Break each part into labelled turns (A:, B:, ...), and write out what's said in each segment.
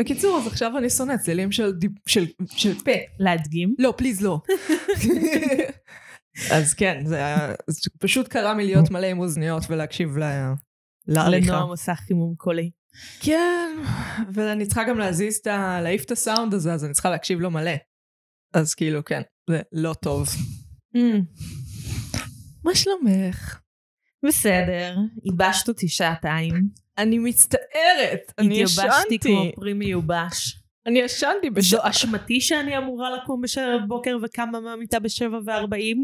A: בקיצור, אז עכשיו אני שונאת צלילים של, דיב- של, של פה.
B: להדגים.
A: לא, פליז לא. אז כן, זה היה, זה פשוט קרה מלהיות מלא עם אוזניות ולהקשיב ל- לעריכה.
B: לנועם עושה חימום קולי.
A: כן, ואני צריכה גם להזיז את ה... להעיף את הסאונד הזה, אז אני צריכה להקשיב לו מלא. אז כאילו, כן, זה לא טוב. מה שלומך?
B: בסדר, ייבשת אותי שעתיים.
A: אני מצטערת, אני
B: התייבשתי כמו
A: ישנתי.
B: פרי מיובש.
A: אני ישנתי בשעה
B: זו אשמתי שאני אמורה לקום בשבע בבוקר וקמה מהמיטה בשבע וארבעים?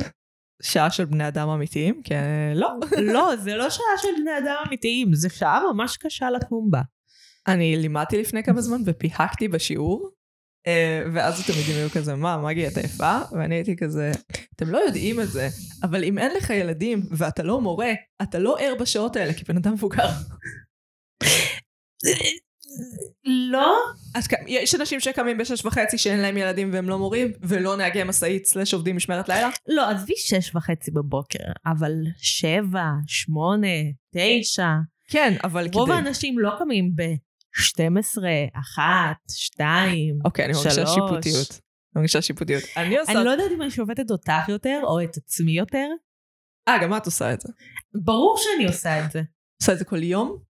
A: שעה של בני אדם אמיתיים? כן, לא.
B: לא, זה לא שעה של בני אדם אמיתיים, זה שעה ממש קשה לקום בה.
A: אני לימדתי לפני כמה זמן ופיהקתי בשיעור, אה, ואז התלמידים היו כזה, מה, מגי, אתה יפה? ואני הייתי כזה, אתם לא יודעים את זה, אבל אם אין לך ילדים ואתה לא מורה, אתה לא ער בשעות האלה כבן אדם מבוגר.
B: לא?
A: אז יש אנשים שקמים בשש וחצי שאין להם ילדים והם לא מורים, ולא נהגי משאית סלש עובדים משמרת לילה?
B: לא, עזבי שש וחצי בבוקר, אבל שבע, שמונה, תשע.
A: כן, אבל כדי...
B: רוב האנשים לא קמים ב-12, אחת, שתיים,
A: אוקיי, אני מרגישה. שיפוטיות. אני מרגישה שיפוטיות. אני עושה...
B: אני לא יודעת אם אני שופטת אותך יותר או את עצמי יותר.
A: אה, גם את עושה את זה.
B: ברור שאני עושה את זה.
A: עושה את זה כל יום?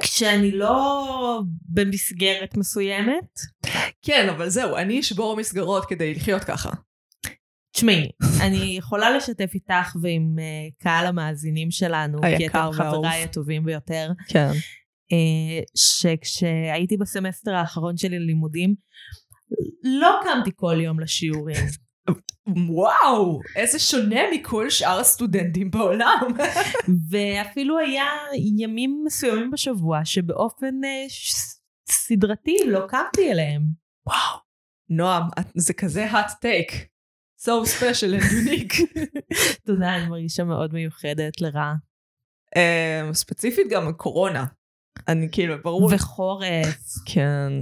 B: כשאני לא במסגרת מסוימת.
A: כן, אבל זהו, אני אשבור מסגרות כדי לחיות ככה.
B: תשמעי, אני יכולה לשתף איתך ועם uh, קהל המאזינים שלנו, כי אתם. חבריי הטובים ביותר,
A: כן.
B: uh, שכשהייתי בסמסטר האחרון שלי ללימודים, לא קמתי כל יום לשיעורים.
A: וואו, איזה שונה מכל שאר הסטודנטים בעולם.
B: ואפילו היה ימים מסוימים בשבוע שבאופן uh, סדרתי לא קמתי אליהם.
A: וואו. נועם, זה כזה hot take. So special and unique.
B: תודה, אני מרגישה מאוד מיוחדת לרעה.
A: um, ספציפית גם קורונה. אני כאילו, ברור.
B: וחורף,
A: כן.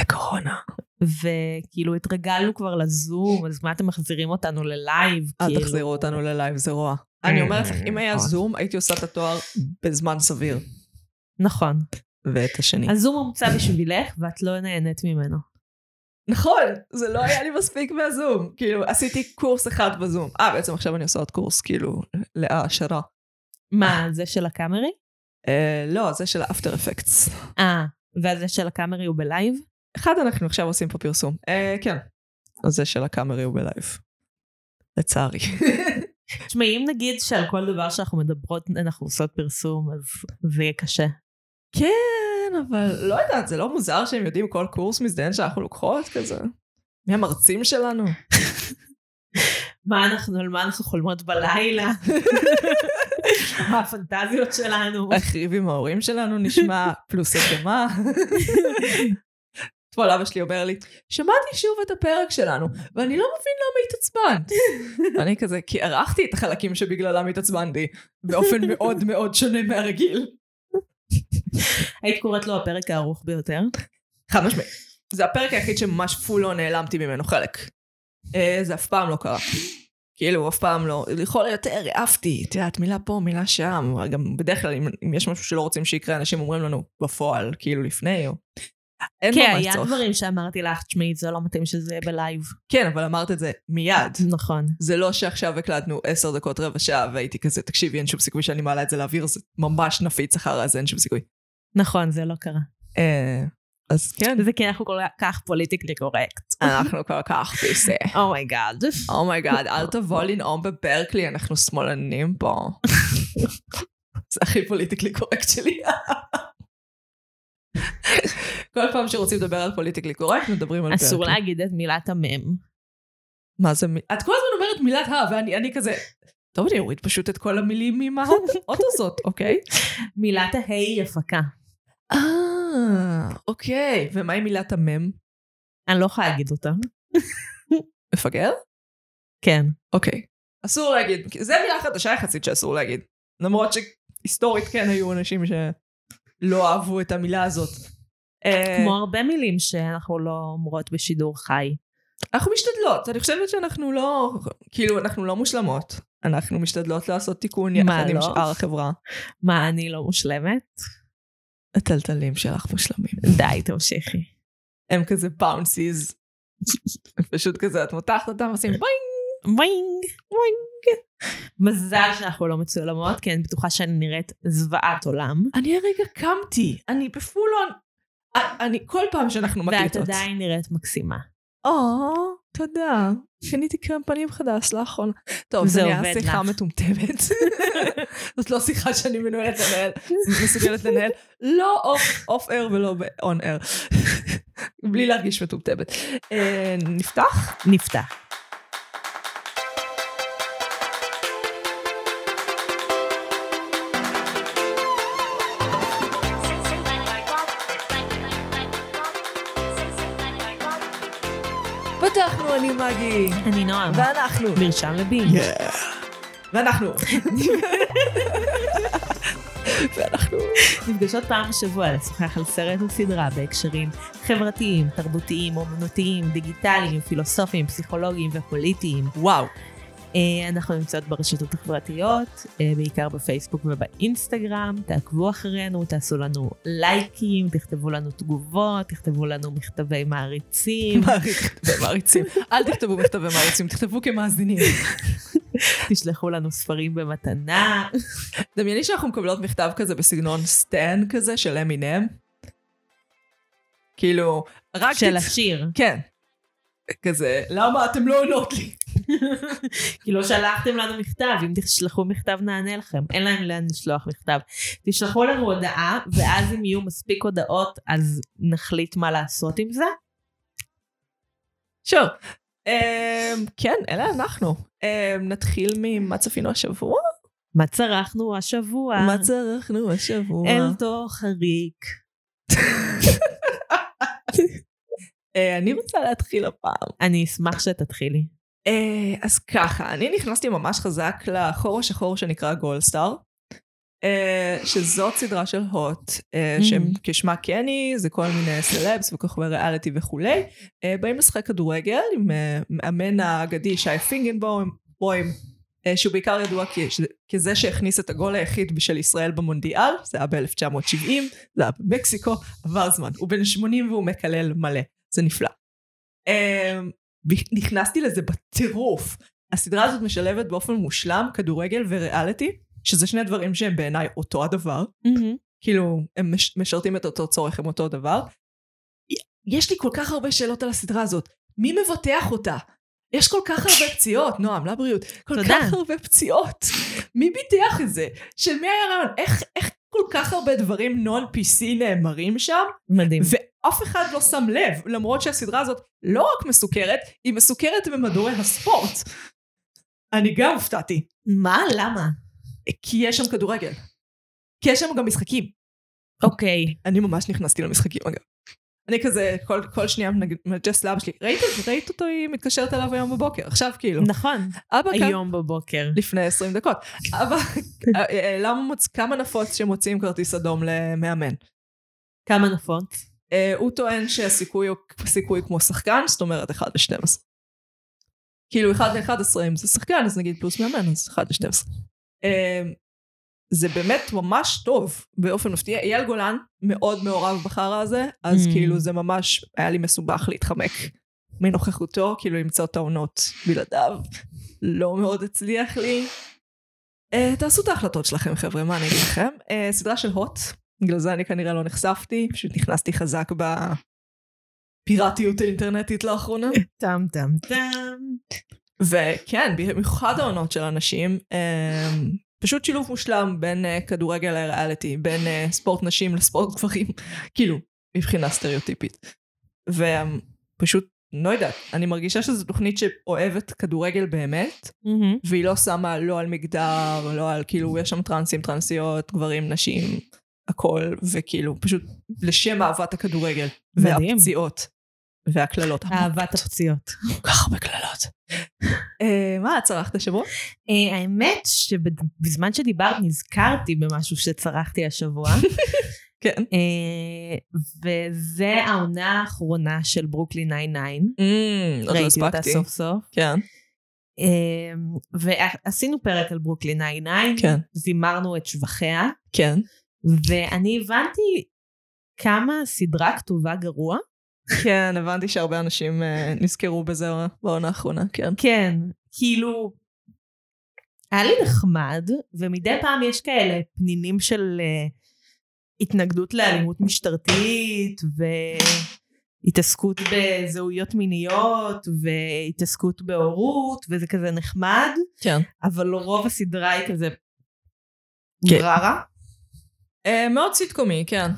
A: וקורונה.
B: וכאילו התרגלנו כבר לזום, אז מה אתם מחזירים אותנו ללייב?
A: אל
B: כאילו?
A: תחזירו אותנו ללייב, זה רוע. אני אומרת לך, אם היה
B: נכון.
A: זום, הייתי עושה את התואר בזמן סביר.
B: נכון.
A: ואת השני.
B: הזום הומצא בשבילך ואת לא נהנית ממנו.
A: נכון, זה לא היה לי מספיק מהזום. כאילו, עשיתי קורס אחד בזום. אה, בעצם עכשיו אני עושה עוד קורס, כאילו, להעשרה.
B: מה, זה של הקאמרי?
A: אה, לא, זה של ה After Effects.
B: אה, והזה של הקאמרי הוא בלייב?
A: אחד אנחנו עכשיו עושים פה פרסום. אה, כן. אז זה של הקאמרי הוא בלייב. לצערי.
B: תשמעי, אם נגיד שעל כל דבר שאנחנו מדברות אנחנו עושות פרסום, אז זה יהיה קשה.
A: כן, אבל לא יודעת, זה לא מוזר שהם יודעים כל קורס מזדיין שאנחנו לוקחות כזה? מי המרצים שלנו?
B: מה אנחנו, על מה אנחנו חולמות בלילה? מה הפנטזיות שלנו?
A: הריב עם ההורים שלנו נשמע, פלוס אדמה. אתמול אבא שלי אומר לי, שמעתי שוב את הפרק שלנו, ואני לא מבין למה התעצבנת. ואני כזה, כי ערכתי את החלקים שבגללם התעצבנתי, באופן מאוד מאוד שונה מהרגיל.
B: היית קוראת לו הפרק הארוך ביותר?
A: חד משמעית. זה הפרק היחיד שממש פול לא נעלמתי ממנו חלק. אה, זה אף פעם לא קרה. כאילו, אף פעם לא. לכל היותר העפתי, את יודעת, מילה פה, מילה שם. גם בדרך כלל, אם, אם יש משהו שלא רוצים שיקרה, אנשים אומרים לנו בפועל, כאילו לפני, או... אין
B: כן,
A: ממש
B: היה
A: צורך.
B: דברים שאמרתי לך, תשמעי, זה לא מתאים שזה יהיה בלייב.
A: כן, אבל אמרת את זה מיד.
B: נכון.
A: זה לא שעכשיו הקלטנו עשר דקות רבע שעה והייתי כזה, תקשיבי, אין שום סיכוי שאני מעלה את זה לאוויר, זה ממש נפיץ אחר אז אין שום סיכוי.
B: נכון, זה לא קרה.
A: אה, אז כן,
B: זה כי אנחנו כל כך politically correct.
A: אנחנו כל כך פיסה.
B: אומייגאד.
A: אומייגאד, אל תבוא לנאום בברקלי, אנחנו שמאלנים פה. זה הכי politically correct שלי. כל פעם שרוצים לדבר על politically correct, מדברים על ברקלי.
B: אסור להגיד את מילת המם.
A: מה זה? מ- את כל הזמן אומרת מילת ה, ואני אני כזה... טוב, אני אוריד פשוט את כל המילים מהאות הזאת, אוקיי?
B: מילת ההי היא הפקה.
A: אה, אוקיי. ומה עם מילת המם?
B: אני לא יכולה להגיד אותה.
A: מפגר?
B: כן.
A: אוקיי. אסור להגיד, זה מילה חדשה יחסית שאסור להגיד. למרות שהיסטורית כן היו אנשים שלא אהבו את המילה הזאת. אה,
B: כמו הרבה מילים שאנחנו לא אומרות בשידור חי.
A: אנחנו משתדלות, אני חושבת שאנחנו לא, כאילו, אנחנו לא מושלמות. אנחנו משתדלות לעשות תיקון יחד עם
B: לא?
A: שאר החברה.
B: מה, אני לא מושלמת?
A: התלתלים שלך מושלמים.
B: די, תמשיכי.
A: הם כזה bouncies. פשוט כזה, את מותחת אותם ועושים boing.
B: boing, boing. מזל שאנחנו לא מצולמות, כי אני בטוחה שאני נראית זוועת עולם.
A: אני הרגע קמתי, אני ב full on. אני כל פעם שאנחנו
B: ואת
A: מקליטות.
B: עדיין נראית מקסימה.
A: או, תודה. קניתי קרם פנים חדש לאחרונה. טוב,
B: זה
A: נהיה שיחה. מטומטמת. זאת לא שיחה שאני מנוהלת לנהל, מסוגלת לנהל, לא אוף אר ולא און אר. בלי להרגיש מטומטמת. אה, נפתח?
B: נפתח.
A: אני מגי.
B: אני נועם.
A: ואנחנו.
B: מרשם לבין.
A: ואנחנו. ואנחנו.
B: נפגשות פעם בשבוע לשוחח על סרט וסדרה בהקשרים חברתיים, תרבותיים, אומנותיים, דיגיטליים, פילוסופיים, פסיכולוגיים ופוליטיים.
A: וואו.
B: אה, אנחנו נמצאות ברשתות החברתיות, אה, בעיקר בפייסבוק ובאינסטגרם. תעקבו אחרינו, תעשו לנו לייקים, תכתבו לנו תגובות, תכתבו לנו מכתבי מעריצים,
A: מעריצים. אל תכתבו מכתבי מעריצים, תכתבו כמאזינים.
B: תשלחו לנו ספרים במתנה.
A: דמייני שאנחנו מקבלות מכתב כזה בסגנון סטן כזה של אמינם. כאילו, רק...
B: של השיר.
A: כן. כזה, למה אתם לא עונות לי?
B: כי לא שלחתם לנו מכתב, אם תשלחו מכתב נענה לכם. אין להם לאן לשלוח מכתב. תשלחו לנו הודעה, ואז אם יהיו מספיק הודעות, אז נחליט מה לעשות עם זה.
A: שור. Um, כן, אלה אנחנו. Um, נתחיל ממה צפינו השבוע?
B: מה צרכנו השבוע?
A: מה צרכנו השבוע?
B: אל תוך הריק.
A: Uh, אני רוצה להתחיל הפעם.
B: אני אשמח שתתחילי.
A: Uh, אז ככה, אני נכנסתי ממש חזק לחור השחור שנקרא גולדסטאר. Uh, שזאת סדרה של הוט. שכשמה קני, זה כל מיני סלבס וכוכבי ריאליטי וכולי. באים לשחק כדורגל עם מאמן האגדי שי פינגנבוים, בוים, שהוא בעיקר ידוע כזה שהכניס את הגול היחיד של ישראל במונדיאל, זה היה ב-1970, זה היה במקסיקו, עבר זמן. הוא בן 80 והוא מקלל מלא, זה נפלא. Um, נכנסתי לזה בטירוף. הסדרה הזאת משלבת באופן מושלם כדורגל וריאליטי, שזה שני דברים שהם בעיניי אותו הדבר. כאילו, הם מש, משרתים את אותו צורך, הם אותו דבר. יש לי כל כך הרבה שאלות על הסדרה הזאת. מי מבטח אותה? יש כל כך הרבה פציעות, נועם, לבריאות. כל
B: תודה.
A: כך הרבה פציעות. מי ביטח את זה? של מי היה רעיון? איך, איך כל כך הרבה דברים נון PC נאמרים שם?
B: מדהים.
A: ואף אחד לא שם לב, למרות שהסדרה הזאת לא רק מסוכרת, היא מסוכרת במדורי הספורט. אני גם הופתעתי,
B: מה? למה?
A: כי יש שם כדורגל. כי יש שם גם משחקים.
B: אוקיי.
A: אני ממש נכנסתי למשחקים אגב. אני כזה, כל, כל שנייה נגיד, מג'ס לאבא שלי, ראית, ראית אותו, היא מתקשרת אליו היום בבוקר, עכשיו כאילו.
B: נכון.
A: אבא כאן,
B: היום בבוקר.
A: לפני 20 דקות. אבא, אה, אה, למה מוצ... כמה נפוץ שמוציאים כרטיס אדום למאמן?
B: כמה נפות?
A: אה, הוא טוען שהסיכוי הוא סיכוי כמו שחקן, זאת אומרת 1 ל-12. כאילו 1 ל-11 אם זה שחקן, אז נגיד פלוס מאמן, אז 1 ל-12. אה, זה באמת ממש טוב, באופן מפתיע. אייל גולן מאוד מעורב בחרא הזה, אז
B: Mm.
A: כאילו זה ממש, היה לי מסובך להתחמק מנוכחותו, כאילו למצוא את העונות בלעדיו. לא מאוד הצליח לי. Uh, תעשו את ההחלטות שלכם חבר'ה, מה אני אגיד לכם? Uh, סדרה של הוט, בגלל זה אני כנראה לא נחשפתי, פשוט נכנסתי חזק בפיראטיות האינטרנטית לאחרונה.
B: טם טם טם.
A: וכן, במיוחד העונות של אנשים, um, פשוט שילוב מושלם בין uh, כדורגל לריאליטי, בין uh, ספורט נשים לספורט גברים, כאילו, מבחינה סטריאוטיפית. ופשוט, לא יודעת, אני מרגישה שזו תוכנית שאוהבת כדורגל באמת,
B: מהמם.
A: והיא לא שמה לא על מגדר, לא על כאילו, יש שם טרנסים, טרנסיות, גברים, נשים, הכל, וכאילו, פשוט לשם אהבת הכדורגל,
B: מדהים.
A: והפציעות, והקללות.
B: אהבת הפציעות.
A: כל כך הרבה קללות. אה, מה את צרכת השבוע?
B: אה, האמת שבזמן שדיברת נזכרתי במשהו שצרכתי השבוע,
A: כן.
B: אה, וזה העונה האחרונה של ברוקלי 99.
A: עוד לא
B: ראיתי אותה. סוף סוף.
A: כן.
B: אה, ועשינו פרק על ברוקלי 99,
A: כן.
B: זימרנו את שבחיה,
A: כן.
B: ואני הבנתי כמה סדרה כתובה גרוע.
A: כן, הבנתי שהרבה אנשים אה, נזכרו בזה בעונה האחרונה, כן.
B: כן, כאילו, היה לי נחמד, ומדי פעם יש כאלה פנינים של אה, התנגדות לאלימות משטרתית, והתעסקות בזהויות מיניות, והתעסקות בהורות, וזה כזה נחמד,
A: כן.
B: אבל רוב הסדרה היא כזה
A: כן.
B: ררה.
A: אה, מאוד סיטקומי, כן.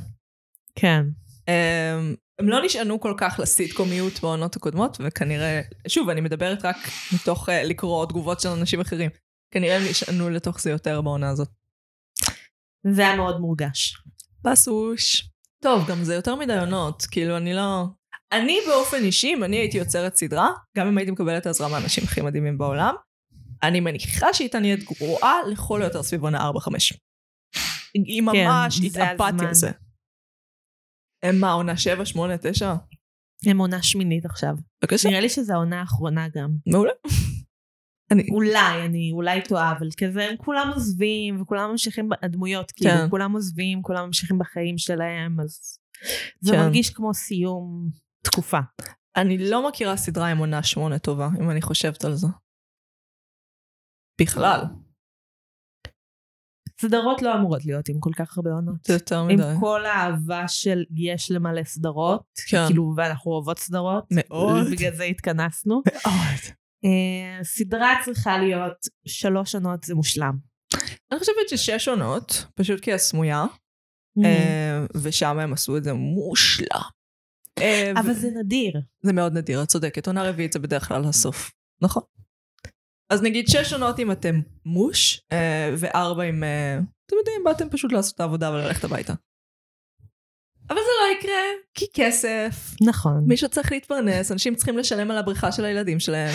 B: כן.
A: אה, הם לא נשענו כל כך לסיטקומיות בעונות הקודמות, וכנראה, שוב, אני מדברת רק מתוך אה, לקרוא תגובות של אנשים אחרים. כנראה הם נשענו לתוך זה יותר בעונה הזאת.
B: זה היה מאוד מורגש.
A: בסוש. טוב, גם זה יותר מדי עונות, כאילו, אני לא... אני באופן אישי, אם אני הייתי יוצרת סדרה, גם אם הייתי מקבלת עזרה מהאנשים הכי מדהימים בעולם, אני מניחה שהיא נהיית גרועה לכל היותר סביב עונה 4-5. היא ממש
B: זה
A: התאפתי. על זה. הם מה, עונה 7, 8, 9?
B: הם עונה שמינית עכשיו.
A: בבקשה.
B: נראה לי שזו העונה האחרונה גם.
A: מעולה. אני...
B: אולי, אני אולי טועה, אבל כזה הם כולם עוזבים, וכולם ממשיכים, הדמויות, כאילו,
A: כן.
B: כולם עוזבים, כולם ממשיכים בחיים שלהם, אז זה
A: כן.
B: מרגיש כמו סיום תקופה.
A: אני לא מכירה סדרה עם עונה 8 טובה, אם אני חושבת על זה. בכלל.
B: סדרות לא אמורות להיות עם כל כך הרבה עונות.
A: זה יותר
B: עם
A: מדי.
B: כל האהבה של יש למלא סדרות,
A: כן.
B: כאילו, ואנחנו אוהבות סדרות,
A: מאוד.
B: בגלל זה התכנסנו.
A: מאוד.
B: אה, סדרה צריכה להיות שלוש עונות זה מושלם.
A: אני חושבת ששש עונות, פשוט כי הסמויה. אה, ושם הם עשו את זה מושלם. אה, ו-
B: אבל זה נדיר.
A: זה מאוד נדיר, את צודקת. עונה רביעית זה בדרך כלל הסוף. נכון. אז נגיד שש עונות אם אתם מוש, אה, וארבע אם, אה, אתם יודעים, באתם פשוט לעשות את העבודה וללכת הביתה. אבל זה לא יקרה, כי כסף,
B: נכון.
A: מישהו צריך להתפרנס, אנשים צריכים לשלם על הבריכה של הילדים שלהם.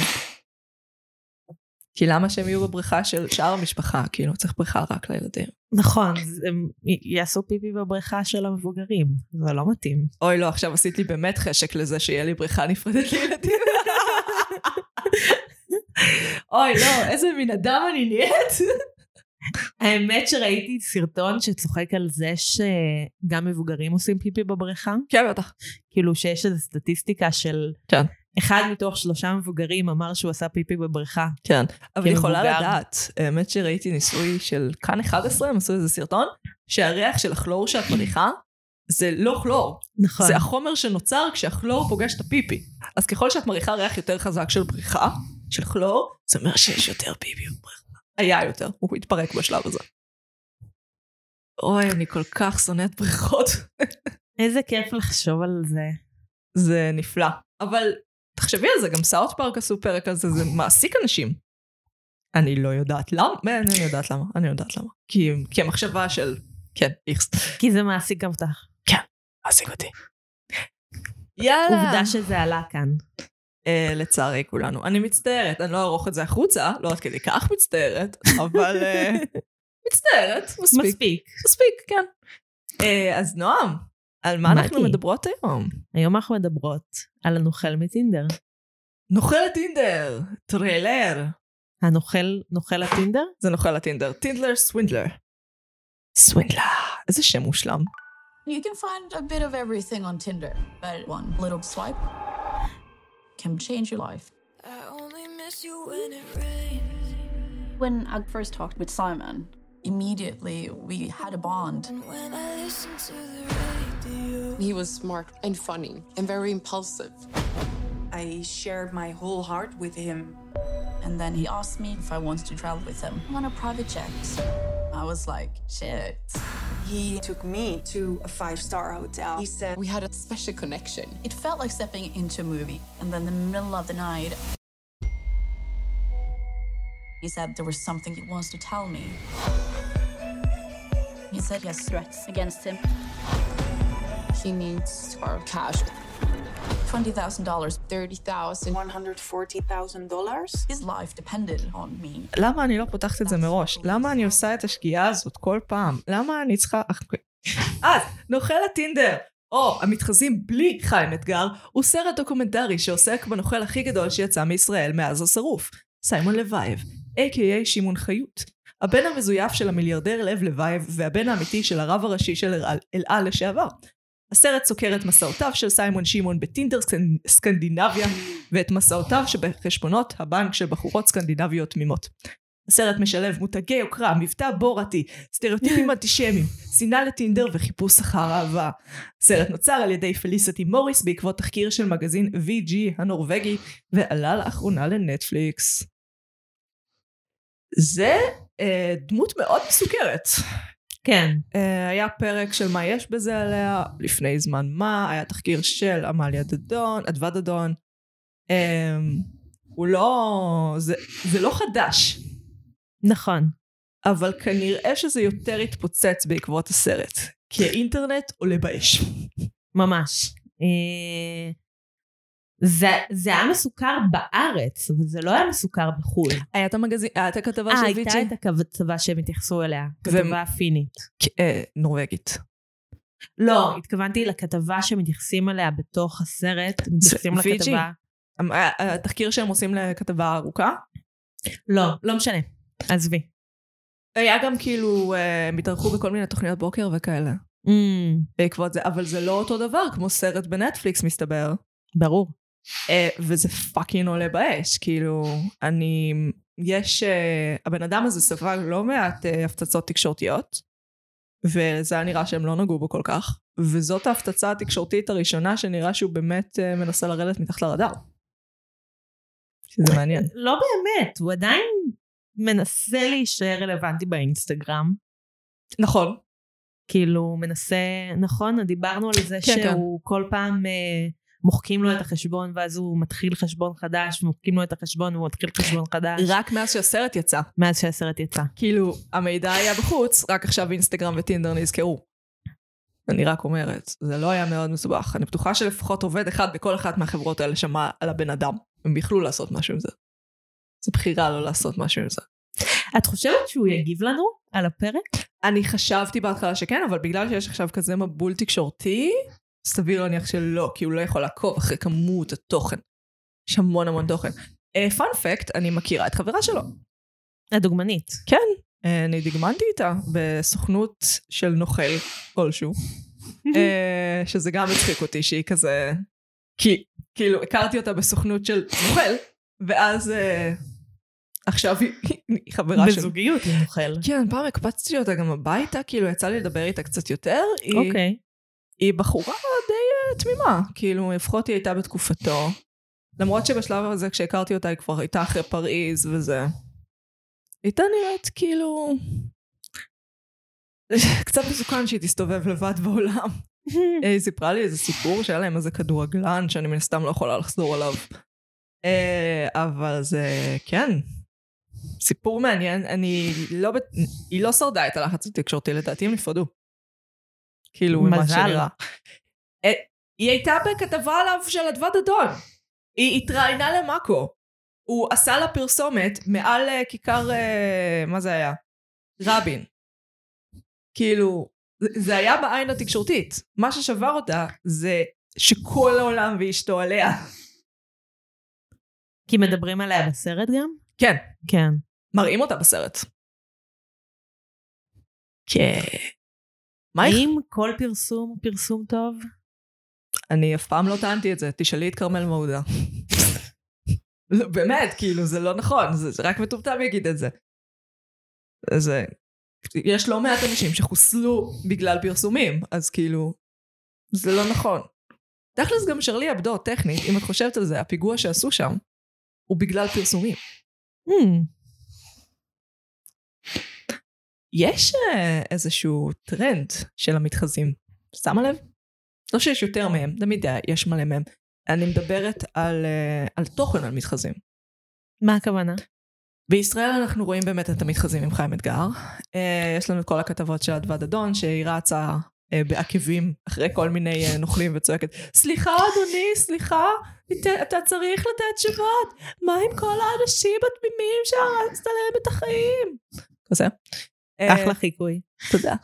A: כי למה שהם יהיו בבריכה של שאר המשפחה? כאילו, צריך בריכה רק לילדים.
B: נכון, הם יעשו פיפי בבריכה של המבוגרים, זה לא מתאים.
A: אוי, לא, עכשיו עשית לי באמת חשק לזה שיהיה לי בריכה נפרדת לילדים. אוי, לא, איזה מין אדם אני נהיית.
B: האמת שראיתי סרטון שצוחק על זה שגם מבוגרים עושים פיפי בבריכה,
A: כן, בטח.
B: כאילו שיש איזו סטטיסטיקה של
A: כן.
B: אחד מתוך שלושה מבוגרים אמר שהוא עשה פיפי בבריכה.
A: כן, אבל היא יכולה
B: כמבוגר.
A: לדעת, האמת שראיתי ניסוי של כאן 11, הם עשו איזה סרטון, שהריח של הכלור שאת מריחה, זה לא כלור,
B: נכון.
A: זה החומר שנוצר כשהכלור פוגש את הפיפי. אז ככל שאת מריחה ריח יותר חזק של בריחה, של כלור, זה אומר שיש יותר בבריכה. היה יותר, הוא התפרק בשלב הזה. אוי, אני כל כך שונאת בריכות.
B: איזה כיף לחשוב על זה.
A: זה נפלא. אבל תחשבי על זה, גם סאוט פארק עשו פרק על זה, זה מעסיק אנשים. אני לא יודעת למה, אה, אני יודעת למה, אני יודעת למה. כי, כי המחשבה של, כן, איכס,
B: כי זה מעסיק גם אותך.
A: מעסיק אותי. יאללה.
B: עובדה שזה עלה כאן.
A: אה, לצערי כולנו. אני מצטערת, אני לא אערוך את זה החוצה, לא עד כדי כך מצטערת, אבל אה, מצטערת, מספיק.
B: מספיק.
A: מספיק, כן. אה, אז נועם, על מה אנחנו. מדברות היום?
B: היום אנחנו מדברות על הנוכל מטינדר.
A: נוכל הטינדר, trailer.
B: הנוכל, נוכל הטינדר?
A: זה נוכל הטינדר, Tinder Swindler. Swindler, איזה שם מושלם.
C: You can find a bit of everything on Tinder, but one little swipe can change your life.
D: I only miss you when it rains.
C: When I first talked with Simon, immediately we had a bond.
D: When I listen to the radio,
E: He was smart and funny and very impulsive.
F: I shared my whole heart with him.
C: And then he asked me if I wanted to travel with him on a private jet. I was like, shit.
F: He took me to a five star hotel. He said,
E: We had a special connection.
C: It felt like stepping into a movie. And then the middle of the night, he said there was something he wants to tell me. He said he has threats against him.
E: He needs our cash.
C: $20,000.
E: 30,000.
F: $140,000?
C: His life depended on me.
A: למה אני לא פותחת את זה מראש? למה אני עושה את השגיאה הזאת כל פעם? למה אני צריכה... אז, נוכל הטינדר! או, המתחזים בלי חיים אתגר, הוא סרט דוקומנטרי שעוסק בנוכל הכי גדול שיצא מישראל מאז השרוף, סיימון לוייב, a.k.a שמעון חיות. הבן המזויף של המיליארדר לב לוייב והבן האמיתי של הרב הראשי של אל על- אל על לשעבר. הסרט סוקר את מסעותיו של סיימון שמעון בטינדר סקנ- סקנדינביה ואת מסעותיו שבחשבונות הבנק של בחורות סקנדינביות תמימות. הסרט משלב מותגי יוקרה, מבטא בורטי, סטריאוטיפים אנטישמיים, שנאה לטינדר וחיפוש אחר אהבה. הסרט נוצר על ידי פליסיטי מוריס בעקבות תחקיר של מגזין VG הנורבגי ועלה לאחרונה לנטפליקס. זה אה, דמות מאוד מסוכרת.
B: כן.
A: אה, היה פרק של מה יש בזה עליה לפני זמן מה, היה תחקיר של עמליה דדון, אדווה דדון. אה, הוא לא... זה, זה לא חדש,
B: נכון.
A: אבל כנראה שזה יותר התפוצץ בעקבות הסרט. כי האינטרנט עולה באש.
B: ממש. אה, זה, זה היה מסוכר בארץ, אבל זה לא היה מסוכר בחו"ל.
A: היה את המגזין, היה את הכתבה
B: אה,
A: של
B: הייתה
A: ויצ'י.
B: את הכתבה שהם התייחסו אליה, כתבה פינית.
A: אה, נורבגית.
B: לא, התכוונתי לכתבה שמתייחסים אליה בתוך הסרט, מתייחסים? לכתבה.
A: התחקיר שהם עושים לכתבה ארוכה.
B: לא, לא משנה. עזבי.
A: היה גם כאילו, אה, הם התארחו בכל מיני תוכניות בוקר וכאלה.
B: Mm,
A: בעקבות זה, אבל זה לא אותו דבר כמו סרט בנטפליקס מסתבר.
B: ברור.
A: אה, וזה fucking עולה באש, כאילו, אני, יש, אה, הבן אדם הזה ספג לא מעט אה, הפצצות תקשורתיות, וזה היה נראה שהם לא נגעו בו כל כך, וזאת ההפצצה התקשורתית הראשונה שנראה שהוא באמת מנסה לרדת מתחת לרדאר. שזה מעניין.
B: לא באמת, הוא עדיין מנסה להישאר רלוונטי באינסטגרם.
A: נכון.
B: כאילו, מנסה, נכון, דיברנו על זה
A: כן, כן.
B: שהוא כל פעם אה, מוחקים לו את החשבון, ואז הוא מתחיל חשבון חדש, מוחקים לו את החשבון והוא מתחיל חשבון חדש.
A: רק מאז שהסרט יצא.
B: מאז שהסרט יצא.
A: כאילו, המידע היה בחוץ, רק עכשיו אינסטגרם וטינדר נזכרו. אני רק אומרת, זה לא היה מאוד מסובך. אני בטוחה שלפחות עובד אחד בכל אחת מהחברות האלה שמע על הבן אדם. הם יכלו לעשות משהו עם זה. זו בחירה לא לעשות משהו עם זה.
B: את חושבת שהוא יגיב לנו על הפרק?
A: אני חשבתי בהתחלה שכן, אבל בגלל שיש עכשיו כזה מבול תקשורתי, סביר להניח שלא, כי הוא לא יכול לעקוב אחרי כמות התוכן. יש המון המון תוכן. פאנפקט, אני מכירה את חברה שלו.
B: הדוגמנית.
A: כן, אה, אני דגמנתי איתה בסוכנות של נוכל כלשהו, אה, שזה גם הצחיק אותי שהיא כזה, כי כאילו הכרתי אותה בסוכנות של נוכל, ואז אה, עכשיו היא היא חברה של...
B: בזוגיות עם נוכל.
A: כן, פעם הקפצתי אותה גם הביתה, כאילו יצא לי לדבר איתה קצת יותר, היא,
B: אוקיי.
A: היא בחורה די אה, תמימה, כאילו לפחות היא הייתה בתקופתו, למרות שבשלב הזה כשהכרתי אותה היא כבר הייתה אחרי פריז וזה. הייתה נראית כאילו... קצת מסוכן שהיא תסתובב לבד בעולם. אה, היא סיפרה לי איזה סיפור שהיה להם איזה כדורגלן שאני מן הסתם לא יכולה לחזור עליו. אה, אבל זה כן, סיפור מעניין. אני לא... היא לא שרדה את הלחץ התקשורתי, לדעתי הם נפרדו. כאילו, ממה. שנראה. אה, היא הייתה בכתבה עליו של אדוה דדון. היא התראיינה למאקו. הוא עשה לה פרסומת מעל אה, כיכר, אה, מה זה היה? רבין. כאילו, זה היה בעין התקשורתית. מה ששבר אותה זה שכל העולם ואשתו עליה.
B: כי מדברים עליה בסרט גם?
A: כן,
B: כן.
A: מראים אותה בסרט. כן. מה איך?
B: האם כל פרסום הוא פרסום טוב?
A: אני אף פעם לא טענתי את זה, תשאלי את כרמל מעודה. לא, באמת, כאילו, זה לא נכון, זה, זה רק מטומטם יגיד את זה. זה... יש לא מעט אנשים שחוסלו בגלל פרסומים, אז כאילו, זה לא נכון. תכלס גם שרלי אבדו, טכנית, אם את חושבת על זה, הפיגוע שעשו שם, הוא בגלל פרסומים.
B: Hmm,
A: יש אה, איזשהו טרנד של המתחזים. שמה לב? לא שיש יותר מהם, תמיד יש מלא מהם. אני מדברת על, אה, על תוכן על מתחזים.
B: מה הכוונה?
A: בישראל אנחנו רואים באמת את המתחזים עם חיים אתגר. אה, יש לנו את כל הכתבות של אדווה דדון, שהיא רצה בעקבים אחרי כל מיני נוכלים וצועקת, סליחה אדוני, סליחה, אתה צריך לתת תשובות. מה עם כל האנשים התמימים שהרסת להם את החיים? כזה. אה,
B: אחלה חיקוי.
A: תודה.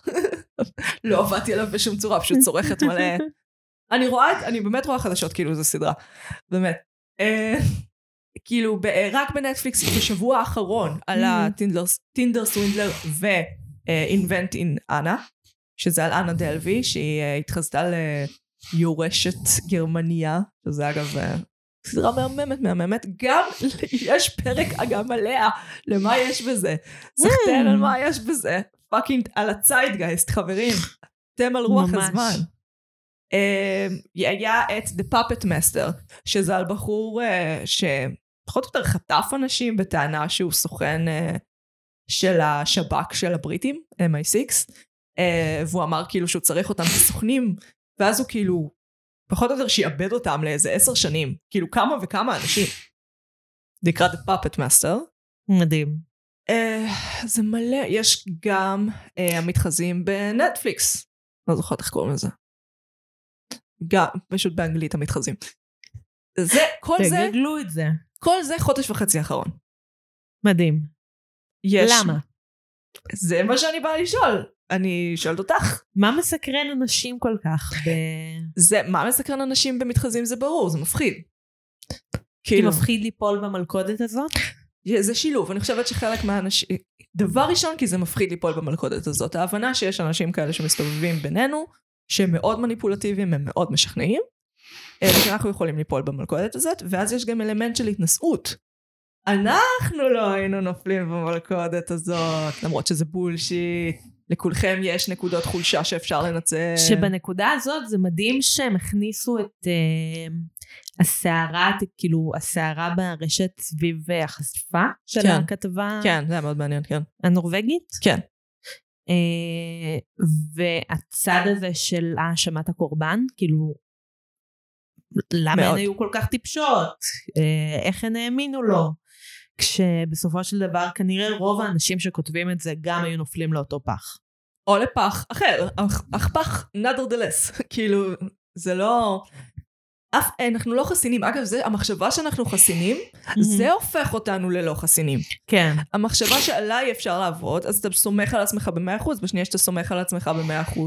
A: לא עבדתי עליו בשום צורה, פשוט צורכת מלא. אני רואה, אני באמת רואה חדשות, כאילו זו סדרה. באמת. אה, כאילו, אה, רק בנטפליקס בשבוע האחרון עלה טינדר סווינדלר ו-Invent in Anna. שזה על אנה דלוי, שהיא אה, התחזתה ליורשת גרמניה, שזה אגב אה, סדרה מהממת מהממת, גם יש פרק גם עליה, למה יש בזה. סחטיין על מה יש בזה. fucking על הציידגייסט, חברים. אתם על רוח
B: ממש.
A: הזמן. אה, היה את The Puppet Master, שזה על בחור אה, שפחות או יותר חטף אנשים בטענה שהוא סוכן אה, של השב"כ של הבריטים, MI6, אה, והוא אמר כאילו שהוא צריך אותם כסוכנים, ואז הוא כאילו פחות או יותר שיעבד אותם לאיזה עשר שנים, כאילו כמה וכמה אנשים. The Puppet Master.
B: מדהים.
A: אה, זה מלא, יש גם אה, המתחזים בנטפליקס. לא זוכרת איך קוראים לזה. גם, פשוט באנגלית המתחזים. זה, כל זה,
B: תגגלו את זה.
A: כל זה חודש וחצי האחרון.
B: מדהים.
A: יש...
B: למה?
A: זה מה שאני באה לשאול. אני שואלת אותך.
B: מה מסקרן אנשים כל כך? ב...
A: זה, מה מסקרן אנשים במתחזים זה ברור, זה מפחיד.
B: כי
A: כאילו,
B: מפחיד ליפול במלכודת הזאת?
A: זה שילוב, אני חושבת שחלק מהאנשים... דבר ראשון, כי זה מפחיד ליפול במלכודת הזאת. ההבנה שיש אנשים כאלה שמסתובבים בינינו, שהם מאוד מניפולטיביים, הם מאוד משכנעים, אה, ושאנחנו יכולים ליפול במלכודת הזאת, ואז יש גם אלמנט של התנשאות. אנחנו לא היינו נופלים במלכודת הזאת, למרות שזה בולשיט. לכולכם יש נקודות חולשה שאפשר לנצל.
B: שבנקודה הזאת זה מדהים שהם הכניסו את אה, הסערה, כאילו הסערה ברשת סביב אה, החשיפה של
A: כן.
B: הכתבה
A: כן, זה היה מאוד מעניין, כן.
B: הנורבגית.
A: כן.
B: אה, והצד הזה של האשמת הקורבן, כאילו, למה
A: מאוד.
B: הן היו כל כך טיפשות? איך הן האמינו לו? כשבסופו של דבר כנראה רוב האנשים שכותבים את זה גם היו נופלים לאותו פח.
A: או לפח אחר, אך, אך פח nonetheless, כאילו, זה לא... אף, אנחנו לא חסינים. אגב, זה, המחשבה שאנחנו חסינים, זה הופך אותנו ללא חסינים.
B: כן.
A: המחשבה שעליי אפשר לעבוד, אז אתה סומך על עצמך ב-100%, בשנייה שאתה סומך על עצמך ב-100%,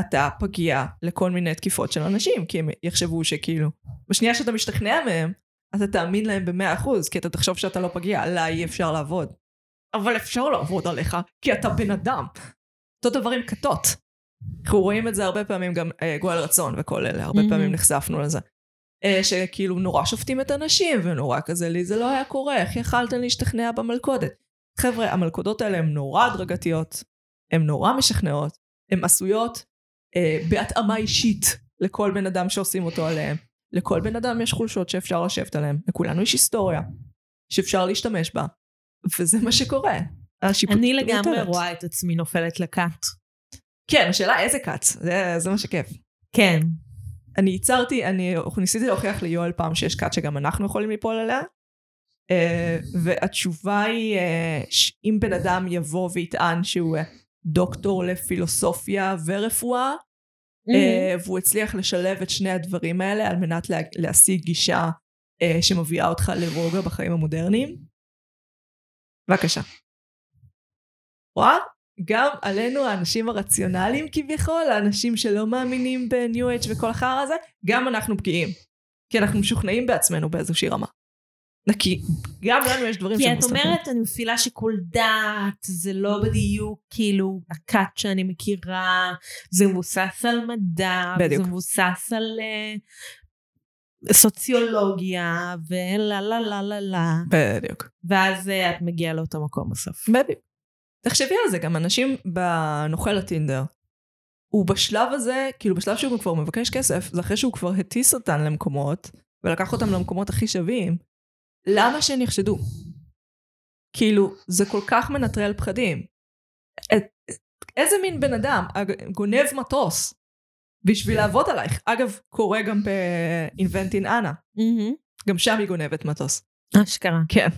A: אתה פגיע לכל מיני תקיפות של אנשים, כי הם יחשבו שכאילו, בשנייה שאתה משתכנע מהם, אתה תאמין להם ב-100%, כי אתה תחשוב שאתה לא פגיע, עליי אי אפשר לעבוד. אבל אפשר לעבוד עליך, כי אתה בן אדם. אותו דבר עם כתות. אנחנו רואים את זה הרבה פעמים, גם אה, גואל רצון וכל אלה, הרבה
B: מהמם.
A: פעמים נחשפנו לזה. אה, שכאילו נורא שופטים את הנשים, ונורא כזה, לי זה לא היה קורה, איך יכלתם להשתכנע במלכודת? חבר'ה, המלכודות האלה הן נורא הדרגתיות, הן נורא משכנעות, הן עשויות אה, בהתאמה אישית לכל בן אדם שעושים אותו עליהם. לכל בן אדם יש חולשות שאפשר לשבת עליהן, לכולנו יש היסטוריה שאפשר להשתמש בה, וזה מה שקורה.
B: אני לגמרי
A: מוטלת.
B: רואה את עצמי נופלת לכת.
A: כן, השאלה איזה כת, זה, זה מה שכיף.
B: כן.
A: אני ייצרתי, אני ניסיתי להוכיח ליואל פעם שיש כת שגם אנחנו יכולים ליפול עליה, אה, והתשובה היא אה, שאם בן אדם יבוא ויטען שהוא דוקטור לפילוסופיה ורפואה, אה, והוא הצליח לשלב את שני הדברים האלה על מנת לה, להשיג גישה אה, שמביאה אותך לרוגע בחיים המודרניים. בבקשה. רואה? גם עלינו האנשים הרציונליים כביכול, האנשים שלא מאמינים בניו אייג' וכל החרא הזה, גם אנחנו פגיעים. כי אנחנו משוכנעים בעצמנו באיזושהי רמה. נקי, גם לנו יש דברים
B: כי את. אומרת, אני מפעילה שיקול דעת, זה לא בדיוק כאילו הכת שאני מכירה, זה מבוסס על מדע,
A: בדיוק.
B: זה מבוסס על אה, סוציולוגיה, ולה לה לה לה לה,
A: בדיוק.
B: ואז אה, את מגיעה לאותו מקום בסוף.
A: בדיוק. תחשבי על זה, גם אנשים בנוכל הטינדר. הוא בשלב הזה, כאילו בשלב שהוא כבר מבקש כסף, זה אחרי שהוא כבר הטיס אותן למקומות, ולקח אותם למקומות הכי שווים, למה שהם יחשדו? כאילו, זה כל כך מנטרל פחדים. את, איזה מין בן אדם גונב מטוס בשביל לעבוד עלייך? אגב, קורה גם ב-Inventing Anna, גם שם היא גונבת מטוס.
B: אשכרה.
A: כן.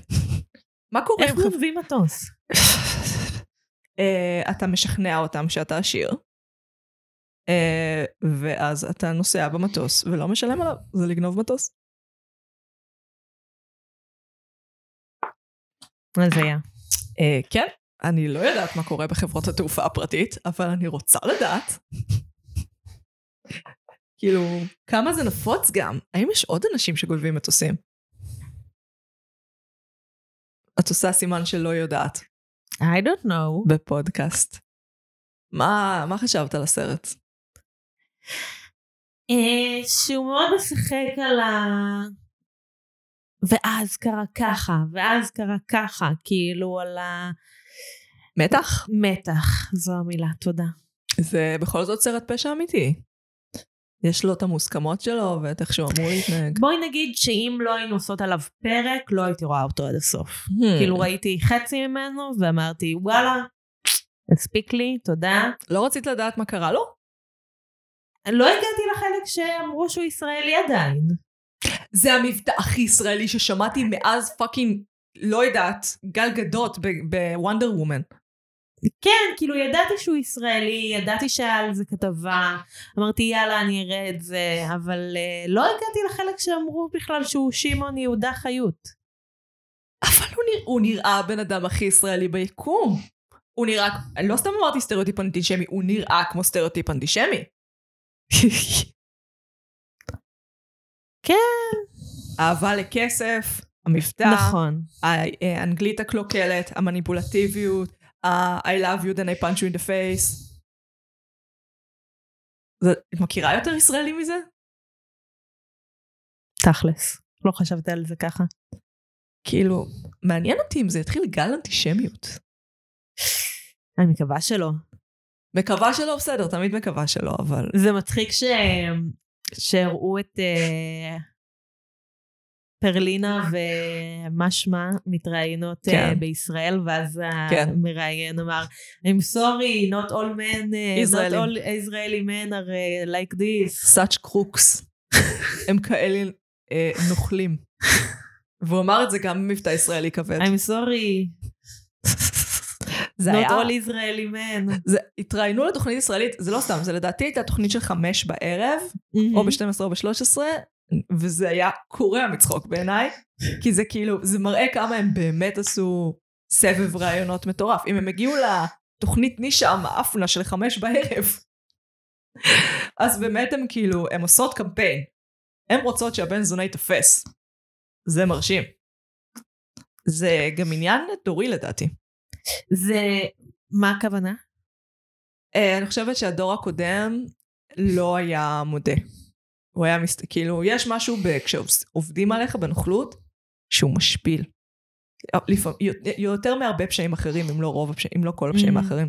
A: מה קורה
B: איך? גונבים מטוס?
A: אה, אתה משכנע אותם שאתה עשיר, אה, ואז אתה נוסע במטוס ולא משלם עליו, זה לגנוב מטוס.
B: הזיה.
A: אה, כן, אני לא יודעת מה קורה בחברות התעופה הפרטית, אבל אני רוצה לדעת. כאילו, כמה זה נפוץ גם? האם יש עוד אנשים שגונבים מטוסים? את עושה סימן שלא יודעת
B: I don't know.
A: בפודקאסט. מה, מה חשבת על הסרט?
B: אה, שהוא מאוד משחק על ה... ואז קרה ככה, ואז קרה ככה, כאילו על
A: מתח?
B: המתח, זו המילה, תודה.
A: זה בכל זאת סרט פשע אמיתי. יש לו את המוסכמות שלו ואת איך שהוא אמור להתנהג.
B: בואי נגיד שאם לא היינו עושות עליו פרק, לא הייתי רואה אותו עד הסוף.
A: Hmm.
B: כאילו ראיתי חצי ממנו ואמרתי, וואלה, הספיק לי, תודה.
A: לא רצית לדעת מה קרה לו?
B: לא הגעתי לחלק שאמרו שהוא ישראלי עדיין.
A: זה המבטא הכי ישראלי ששמעתי מאז fucking, לא יודעת, גל גדות ב Wonder Woman.
B: כן, כאילו ידעתי שהוא ישראלי, ידעתי שהיה על זה כתבה, אמרתי יאללה אני אראה את זה, אבל אה, לא הגעתי לחלק שאמרו בכלל שהוא שמעון יהודה חיות.
A: אבל הוא, נרא, הוא נראה הבן אדם הכי ישראלי ביקום. הוא נראה, לא סתם אמרתי סטריאוטיפ אנטישמי, הוא נראה כמו סטריאוטיפ אנטישמי.
B: כן.
A: אהבה לכסף, המבטא,
B: נכון.
A: האנגלית הקלוקלת, המניפולטיביות, I love you then I punch you in the face. את מכירה יותר ישראלי מזה?
B: תכלס. לא חשבתי על זה ככה.
A: כאילו, מעניין אותי אם זה יתחיל גל אנטישמיות.
B: אני מקווה שלא.
A: מקווה שלא, בסדר, תמיד מקווה שלא, אבל...
B: זה מצחיק ש... שהראו את uh, פרלינה ומה שמה מתראיינות
A: כן.
B: כן. בישראל, ואז
A: כן.
B: המראיין אמר, I'm sorry, not all men,
A: Israeli.
B: not all Israeli men are uh, like this.
A: such crooks. הם כאלה אה, נוכלים. והוא אמר את זה גם במבטא ישראלי כבד.
B: I'm sorry,
A: זה
B: not
A: היה...
B: all Israeli men.
A: זה, התראיינו לתוכנית ישראלית, זה לא סתם, זה לדעתי הייתה תוכנית של חמש בערב,
B: Mm-hmm.
A: או ב-12 או ב-13, וזה היה קורע מצחוק בעיניי, כי זה כאילו, זה מראה כמה הם באמת עשו סבב רעיונות מטורף. אם הם הגיעו לתוכנית נישה המאפנה של חמש בערב, אז באמת הם כאילו, הם עושות קמפיין. הן רוצות שהבן זונה ייתפס. זה מרשים. זה גם עניין דורי לדעתי.
B: זה, מה הכוונה?
A: אה, אני חושבת שהדור הקודם לא היה מודה. הוא היה מסת... כאילו, יש משהו ב... כשעובדים עליך בנוכלות, שהוא משפיל. לפעמים, יותר מהרבה פשעים אחרים, אם לא רוב הפשעים, אם לא כל הפשעים
B: Mm.
A: האחרים.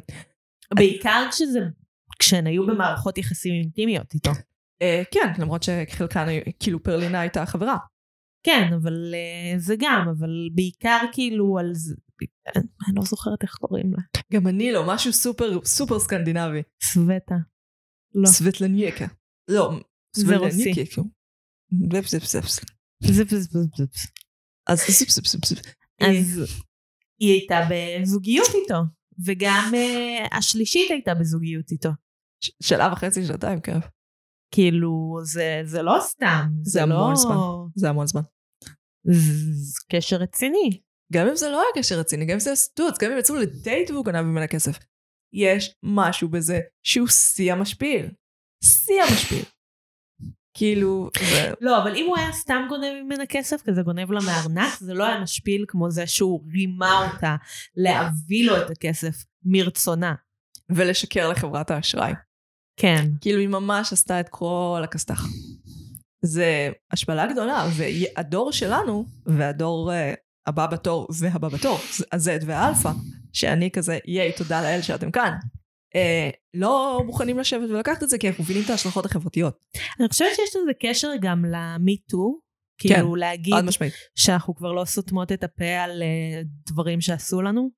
B: בעיקר כשזה, כשהן היו במערכות יחסים אינטימיות איתו.
A: אה, כן, למרות שחלקן, כאילו פרלינה הייתה חברה.
B: כן, אבל זה גם, אבל בעיקר כאילו על זה, אני לא זוכרת איך קוראים לה.
A: גם אני לא, משהו סופר, סופר סקנדינבי.
B: סווטה. לא.
A: סבטלנייקה. לא,
B: זה רוסי.
A: אז
B: היא הייתה בזוגיות איתו, וגם uh, השלישית הייתה בזוגיות איתו.
A: שנה וחצי, שנתיים, כן.
B: כאילו, זה, לא סתם.
A: זה
B: לא...
A: המון זמן. זה המון זמן.
B: קשר רציני.
A: גם אם זה לא היה קשר רציני, גם אם זה היה סטוץ, גם אם יצאו לדייט והוא גנב ממנה כסף. יש משהו בזה שהוא שיא המשפיל. שיא המשפיל. כאילו, זה...
B: לא, אבל אם הוא היה סתם גונב ממנה כסף, כזה גונב לה מהארנק, זה לא היה משפיל כמו זה שהוא רימה אותה להביא לו את הכסף מרצונה.
A: ולשקר לחברת האשראי.
B: כן.
A: כאילו, היא ממש עשתה את כל הכסת"ח. זה השפלה גדולה, והדור שלנו, והדור uh, הבא בתור והבא בתור, ה-Z והאלפא, שאני כזה, ייי, תודה לאל שאתם כאן, uh, לא מוכנים לשבת ולקחת את זה, כי אנחנו מבינים את ההשלכות החברתיות.
B: אני חושבת שיש לזה קשר גם ל-MeToo, כאילו להגיד
A: חד משמעית.
B: שאנחנו כבר לא סותמות את הפה על אה, דברים שעשו לנו.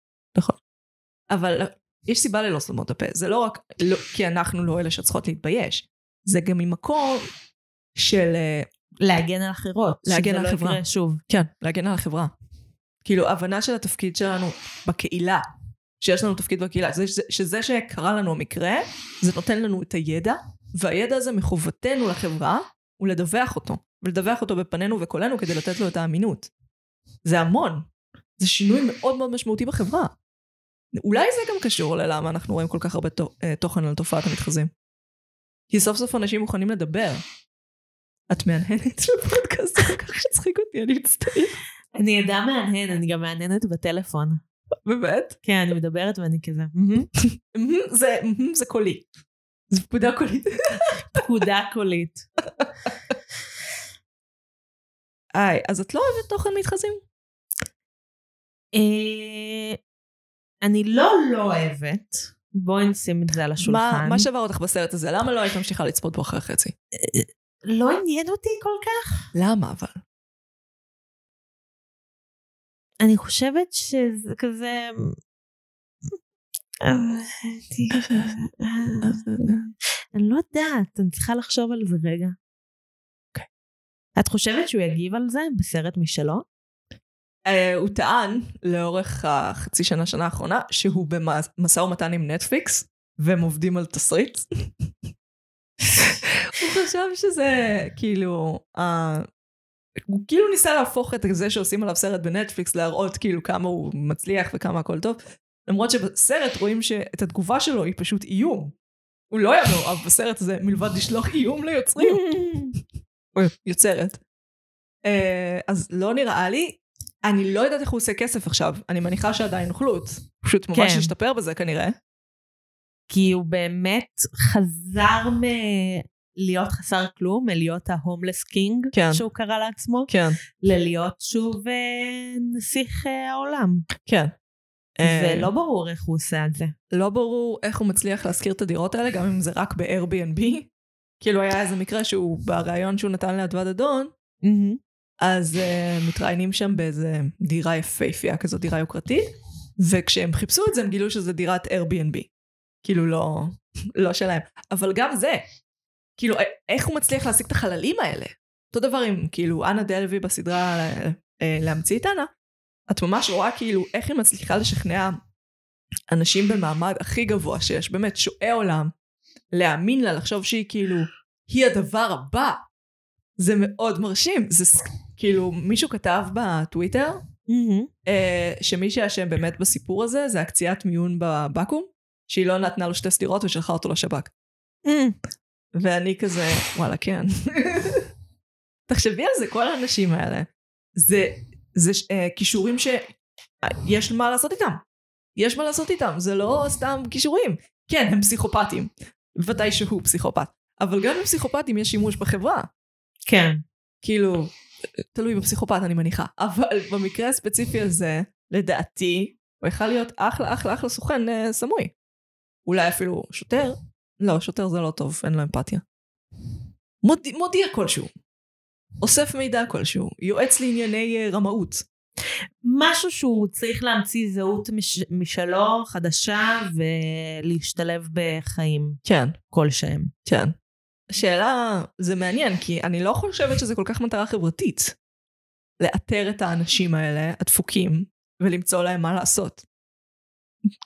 A: אבל יש סיבה ללא סתומות הפה. זה לא רק לא, כי אנחנו לא אלה שצריכות להתבייש. זה גם ממקום של... אה,
B: להגן על אחרות.
A: להגן
B: שזה
A: על
B: לא
A: החברה.
B: יקרה שוב.
A: כן, להגן על החברה. כאילו, הבנה של התפקיד שלנו בקהילה, שיש לנו תפקיד בקהילה, זה, שזה, שזה שקרה לנו המקרה, זה נותן לנו את הידע, והידע הזה מחובתנו לחברה, הוא לדווח אותו. ולדווח אותו בפנינו וקולנו כדי לתת לו את האמינות. זה המון. זה שינוי מאוד מאוד משמעותי בחברה. אולי זה גם קשור ללמה אנחנו רואים כל כך הרבה אה, תוכן על תופעת המתחזים. כי סוף סוף אנשים מוכנים לדבר. את מהנהנת בפודקאסט, כל כך הצחיק אותי, אני מצטער.
B: אני עדה מהנהן, אני גם מהנהנת בטלפון.
A: באמת?
B: כן, אני מדברת ואני כזה,
A: זה, קולי. זה פקודה קולית.
B: פקודה קולית.
A: היי, אז את לא אוהבת תוכן מתחזים?
B: אה, אני לא לא אוהבת, בואי נשים את זה על השולחן.
A: מה שבר אותך בסרט הזה? למה לא היית ממשיכה לצפות בו אחרי חצי?
B: לא עניין אותי כל כך.
A: למה אבל?
B: אני חושבת שזה כזה... אני לא יודעת, אני צריכה לחשוב על זה רגע.
A: אוקיי.
B: את חושבת שהוא יגיב על זה בסרט משלו?
A: אה, הוא טען לאורך החצי שנה, שנה האחרונה, שהוא במשא ומתן עם נטפליקס, והם עובדים על תסריט. הוא חשב שזה כאילו, אה, הוא כאילו ניסה להפוך את זה שעושים עליו סרט בנטפליקס, להראות כאילו כמה הוא מצליח וכמה הכל טוב. למרות שבסרט רואים שאת התגובה שלו היא פשוט איום. הוא לא היה מאוהב בסרט הזה מלבד לשלוח איום ליוצרים. או יוצרת. אה, אז לא נראה לי, אני לא יודעת איך הוא עושה כסף עכשיו, אני מניחה שעדיין חלוט. פשוט ממש
B: כן.
A: השתפר בזה כנראה.
B: כי הוא באמת חזר מלהיות חסר כלום, מלהיות ההומלס קינג,
A: כן.
B: שהוא קרא לעצמו,
A: כן,
B: ללהיות שוב אה, נסיך אה, העולם.
A: כן. אה,
B: ולא ברור איך הוא עושה את זה.
A: לא ברור איך הוא מצליח להשכיר את הדירות האלה, גם אם זה רק ב-Airbnb. כאילו היה איזה מקרה שהוא, בריאיון שהוא נתן לאדווד אדון, אז uh, מתראיינים שם באיזה דירה יפהפייה כזאת, דירה יוקרתית, וכשהם חיפשו את זה הם גילו שזה דירת Airbnb. כאילו לא, לא שלהם. אבל גם זה, כאילו א- איך הוא מצליח להשיג את החללים האלה? אותו דבר עם כאילו אנה דלוי בסדרה אה, אה, להמציא את אנה, את ממש רואה כאילו איך היא מצליחה לשכנע אנשים במעמד הכי גבוה שיש, באמת שועי עולם, להאמין לה, לחשוב שהיא כאילו, היא הדבר הבא. זה מאוד מרשים. זה כאילו, מישהו כתב בטוויטר, אה, שמי שאשם באמת בסיפור הזה, זה הקציעת מיון בבקו"ם, שהיא לא נתנה לו שתי סטירות ושלחה אותו לשב"כ. ואני כזה, וואלה, כן. תחשבי על זה, כל האנשים האלה. זה, זה אה, כישורים שיש מה לעשות איתם. יש מה לעשות איתם, זה לא סתם כישורים. כן, הם פסיכופטים. בוודאי שהוא פסיכופט. אבל גם לפסיכופטים יש שימוש בחברה.
B: כן.
A: כאילו, תלוי בפסיכופת אני מניחה. אבל במקרה הספציפי הזה, לדעתי, הוא יכל להיות אחלה אחלה אחלה סוכן אה, סמוי. אולי אפילו שוטר? לא, שוטר זה לא טוב, אין לו אמפתיה. מודיע, מודיע כלשהו. אוסף מידע כלשהו. יועץ לענייני אה, רמאות.
B: משהו שהוא צריך להמציא זהות מש... משלו, חדשה, ולהשתלב בחיים
A: כן,
B: כלשהם.
A: כן. השאלה, זה מעניין, כי אני לא חושבת שזה כל כך מטרה חברתית. לאתר את האנשים האלה, הדפוקים, ולמצוא להם מה לעשות.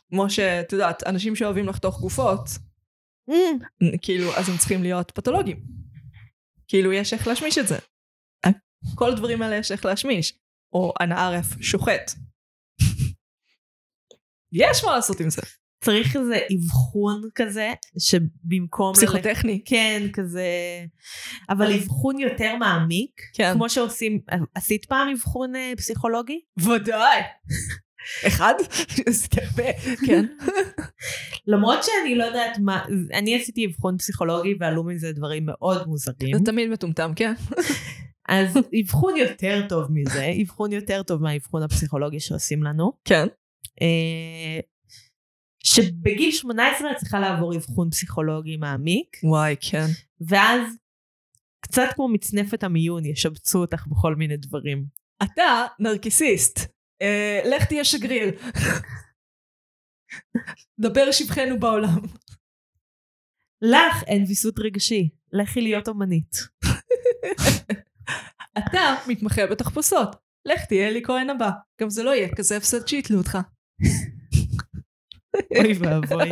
A: כמו שאת יודעת, אנשים שאוהבים לחתוך גופות, כאילו, אז הם צריכים להיות פתולוגים. כאילו, יש איך להשמיש את זה. כל הדברים האלה יש איך להשמיש. או אנא ערף שוחט. יש מה לעשות עם זה.
B: צריך איזה אבחון כזה, שבמקום...
A: פסיכוטכני.
B: כן, כזה... אבל אבחון יותר מעמיק,
A: כן.
B: כמו שעושים... עשית פעם אבחון אה, פסיכולוגי?
A: ודאי. אחד? הרבה, כן.
B: למרות שאני לא יודעת מה... אני עשיתי אבחון פסיכולוגי ועלו מזה דברים מאוד מוזרים.
A: זה תמיד מטומטם, כן.
B: אז אבחון יותר טוב מזה, אבחון יותר טוב מהאבחון הפסיכולוגי שעושים לנו.
A: כן.
B: אה, שבגיל 18 את צריכה לעבור אבחון פסיכולוגי מעמיק,
A: וואי, כן.
B: ואז קצת כמו מצנפת המיון ישבצו אותך בכל מיני דברים.
A: אתה נרקיסיסט. אה, לך תהיה שגריר. דבר שבחנו בעולם.
B: לך אין ויסות רגשי, לכי להיות אומנית.
A: אתה מתמחה בתחפושות. לך תהיה אלי כהן הבא. גם זה לא יהיה כזה הפסד שיתלו אותך.
B: אוי ואבוי.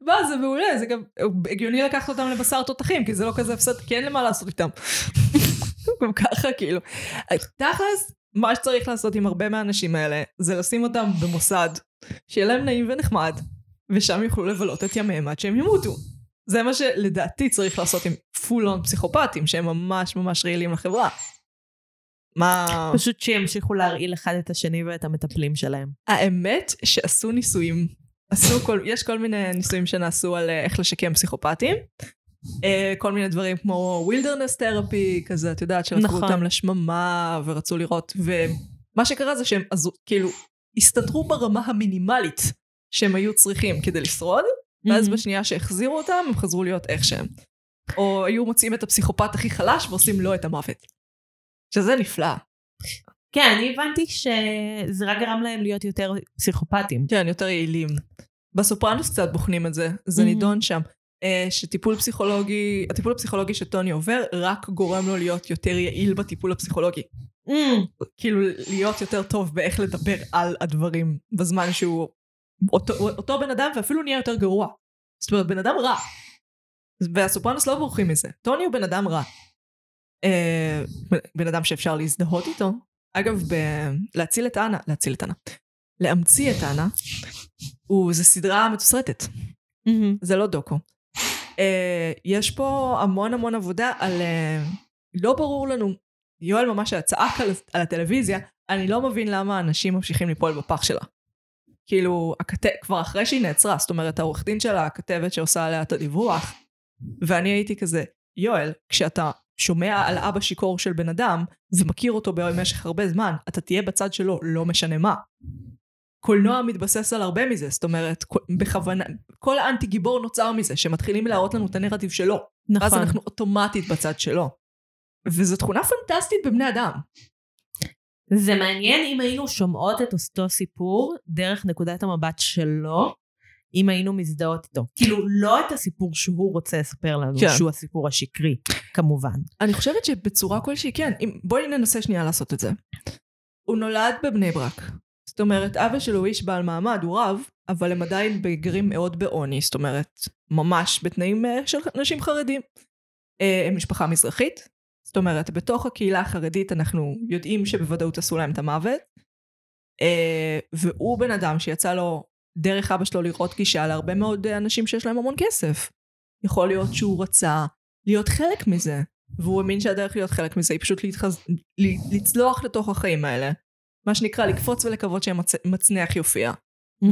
A: מה, זה מעולה, זה גם הגיוני לקחת אותם לבשר תותחים, כי זה לא כזה הפסד, כי אין למה לעשות איתם. גם ככה, כאילו. תכלס, מה שצריך לעשות עם הרבה מהאנשים האלה, זה לשים אותם במוסד, שיהיה להם נעים ונחמד, ושם יוכלו לבלות את ימיהם עד שהם ימותו. זה מה שלדעתי צריך לעשות עם פול און פסיכופטים, שהם ממש ממש רעילים לחברה. מה...
B: פשוט שימשיכו להרעיל אחד את השני ואת המטפלים שלהם.
A: האמת שעשו ניסויים. עשו כל, יש כל מיני ניסויים שנעשו על אה, איך לשקם פסיכופטים. אה, כל מיני דברים כמו wilderness therapy, כזה, את יודעת, שלקחו
B: נכון.
A: אותם לשממה ורצו לראות, ומה שקרה זה שהם עזו, כאילו הסתדרו ברמה המינימלית שהם היו צריכים כדי לשרוד, ואז. בשנייה שהחזירו אותם, הם חזרו להיות איך שהם. או היו מוצאים את הפסיכופת הכי חלש ועושים לו את המוות. שזה נפלא.
B: כן, אני הבנתי שזה רק גרם להם להיות יותר פסיכופטים.
A: כן, יותר יעילים. בסופרנוס קצת בוחנים את זה, זה
B: Mhm.
A: נידון שם. אה, שטיפול פסיכולוגי, הטיפול הפסיכולוגי שטוני עובר, רק גורם לו להיות יותר יעיל בטיפול הפסיכולוגי.
B: Mm,
A: כאילו, להיות יותר טוב באיך לדבר על הדברים בזמן שהוא אותו, אותו בן אדם ואפילו נהיה יותר גרוע. זאת אומרת, בן אדם רע. והסופרנוס לא בורחים מזה. טוני הוא בן אדם רע. אה, בן אדם שאפשר להזדהות איתו. אגב, ב- להציל את אנה, להציל את אנה. להמציא את אנה, הוא, זה סדרה מתוסרטת.
B: מהמם.
A: זה לא דוקו. Uh, יש פה המון המון עבודה על... Uh, לא ברור לנו, יואל ממש צעק על, על הטלוויזיה, אני לא מבין למה אנשים ממשיכים ליפול בפח שלה. כאילו, הכת... כבר אחרי שהיא נעצרה, זאת אומרת, העורך דין שלה, הכתבת שעושה עליה את הדיווח, ואני הייתי כזה, יואל, כשאתה שומע על אבא שיכור של בן אדם, ומכיר אותו במשך הרבה זמן, אתה תהיה בצד שלו, לא משנה מה. קולנוע מתבסס על הרבה מזה, זאת אומרת, בכוונה, כל האנטי גיבור נוצר מזה, שמתחילים להראות לנו את הנרטיב שלו.
B: נכון.
A: ואז אנחנו אוטומטית בצד שלו. וזו תכונה פנטסטית בבני אדם.
B: זה מעניין אם היינו שומעות את אותו סיפור דרך נקודת המבט שלו, אם היינו מזדהות איתו. כאילו, לא את הסיפור שהוא רוצה לספר לנו,
A: כן.
B: שהוא הסיפור השקרי, כמובן.
A: אני חושבת שבצורה כלשהי, כן, אם, בואי ננסה שנייה לעשות את זה. הוא נולד בבני ברק. זאת אומרת, אבא שלו הוא איש בעל מעמד, הוא רב, אבל הם עדיין גרים מאוד בעוני, זאת אומרת, ממש בתנאים אה, של אנשים חרדים. אה, הם משפחה מזרחית, זאת אומרת, בתוך הקהילה החרדית אנחנו יודעים שבוודאות עשו להם את המוות, אה, והוא בן אדם שיצא לו דרך אבא שלו לראות גישה להרבה מאוד אנשים שיש להם המון כסף. יכול להיות שהוא רצה להיות חלק מזה, והוא האמין שהדרך להיות חלק מזה היא פשוט להתחז... לצלוח לתוך החיים האלה. מה שנקרא לקפוץ ולקוות שהמצנח יופיע.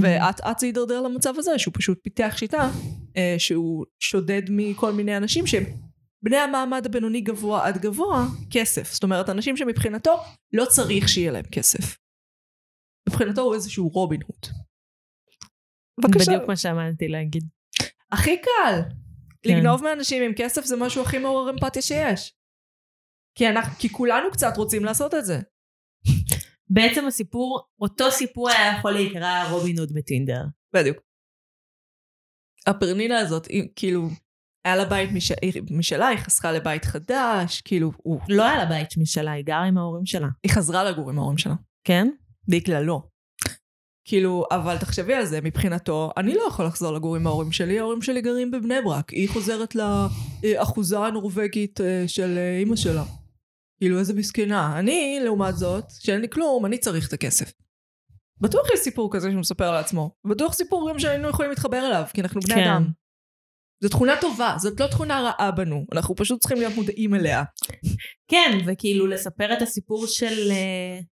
A: ואט אט זה יידרדר למצב הזה שהוא פשוט פיתח שיטה אה, שהוא שודד מכל מיני אנשים שהם בני המעמד הבינוני גבוה עד גבוה כסף. זאת אומרת אנשים שמבחינתו לא צריך שיהיה להם כסף. מבחינתו הוא איזשהו רובין הוד. בבקשה.
B: בדיוק מה שאמרתי להגיד.
A: הכי קל.
B: כן.
A: לגנוב מאנשים עם כסף זה משהו הכי מעורר אמפתיה שיש. כי, אנחנו, כי כולנו קצת רוצים לעשות את זה.
B: בעצם הסיפור, אותו סיפור היה יכול להיקרא רובין הוד בטינדר.
A: בדיוק. הפרנינה הזאת, היא כאילו, היה לה בית מש... משלה, היא חסכה לבית חדש, כאילו, הוא...
B: לא היה לה בית משלה, היא גרה עם ההורים שלה.
A: היא חזרה לגור עם ההורים שלה.
B: כן?
A: בגללו. כאילו, אבל תחשבי על זה, מבחינתו, אני לא יכול לחזור לגור עם ההורים שלי, ההורים שלי גרים בבני ברק, היא חוזרת לאחוזה הנורבגית אה, של אה, אימא שלה. כאילו, איזה מסכנה. אני, לעומת זאת, שאין לי כלום, אני צריך את הכסף. בטוח יש סיפור כזה שהוא מספר לעצמו. בטוח סיפור גם שהיינו יכולים להתחבר אליו, כי אנחנו בני
B: כן.
A: אדם. זו תכונה טובה, זאת לא תכונה רעה בנו, אנחנו פשוט צריכים להיות מודעים אליה.
B: כן, וכאילו לספר את הסיפור של uh,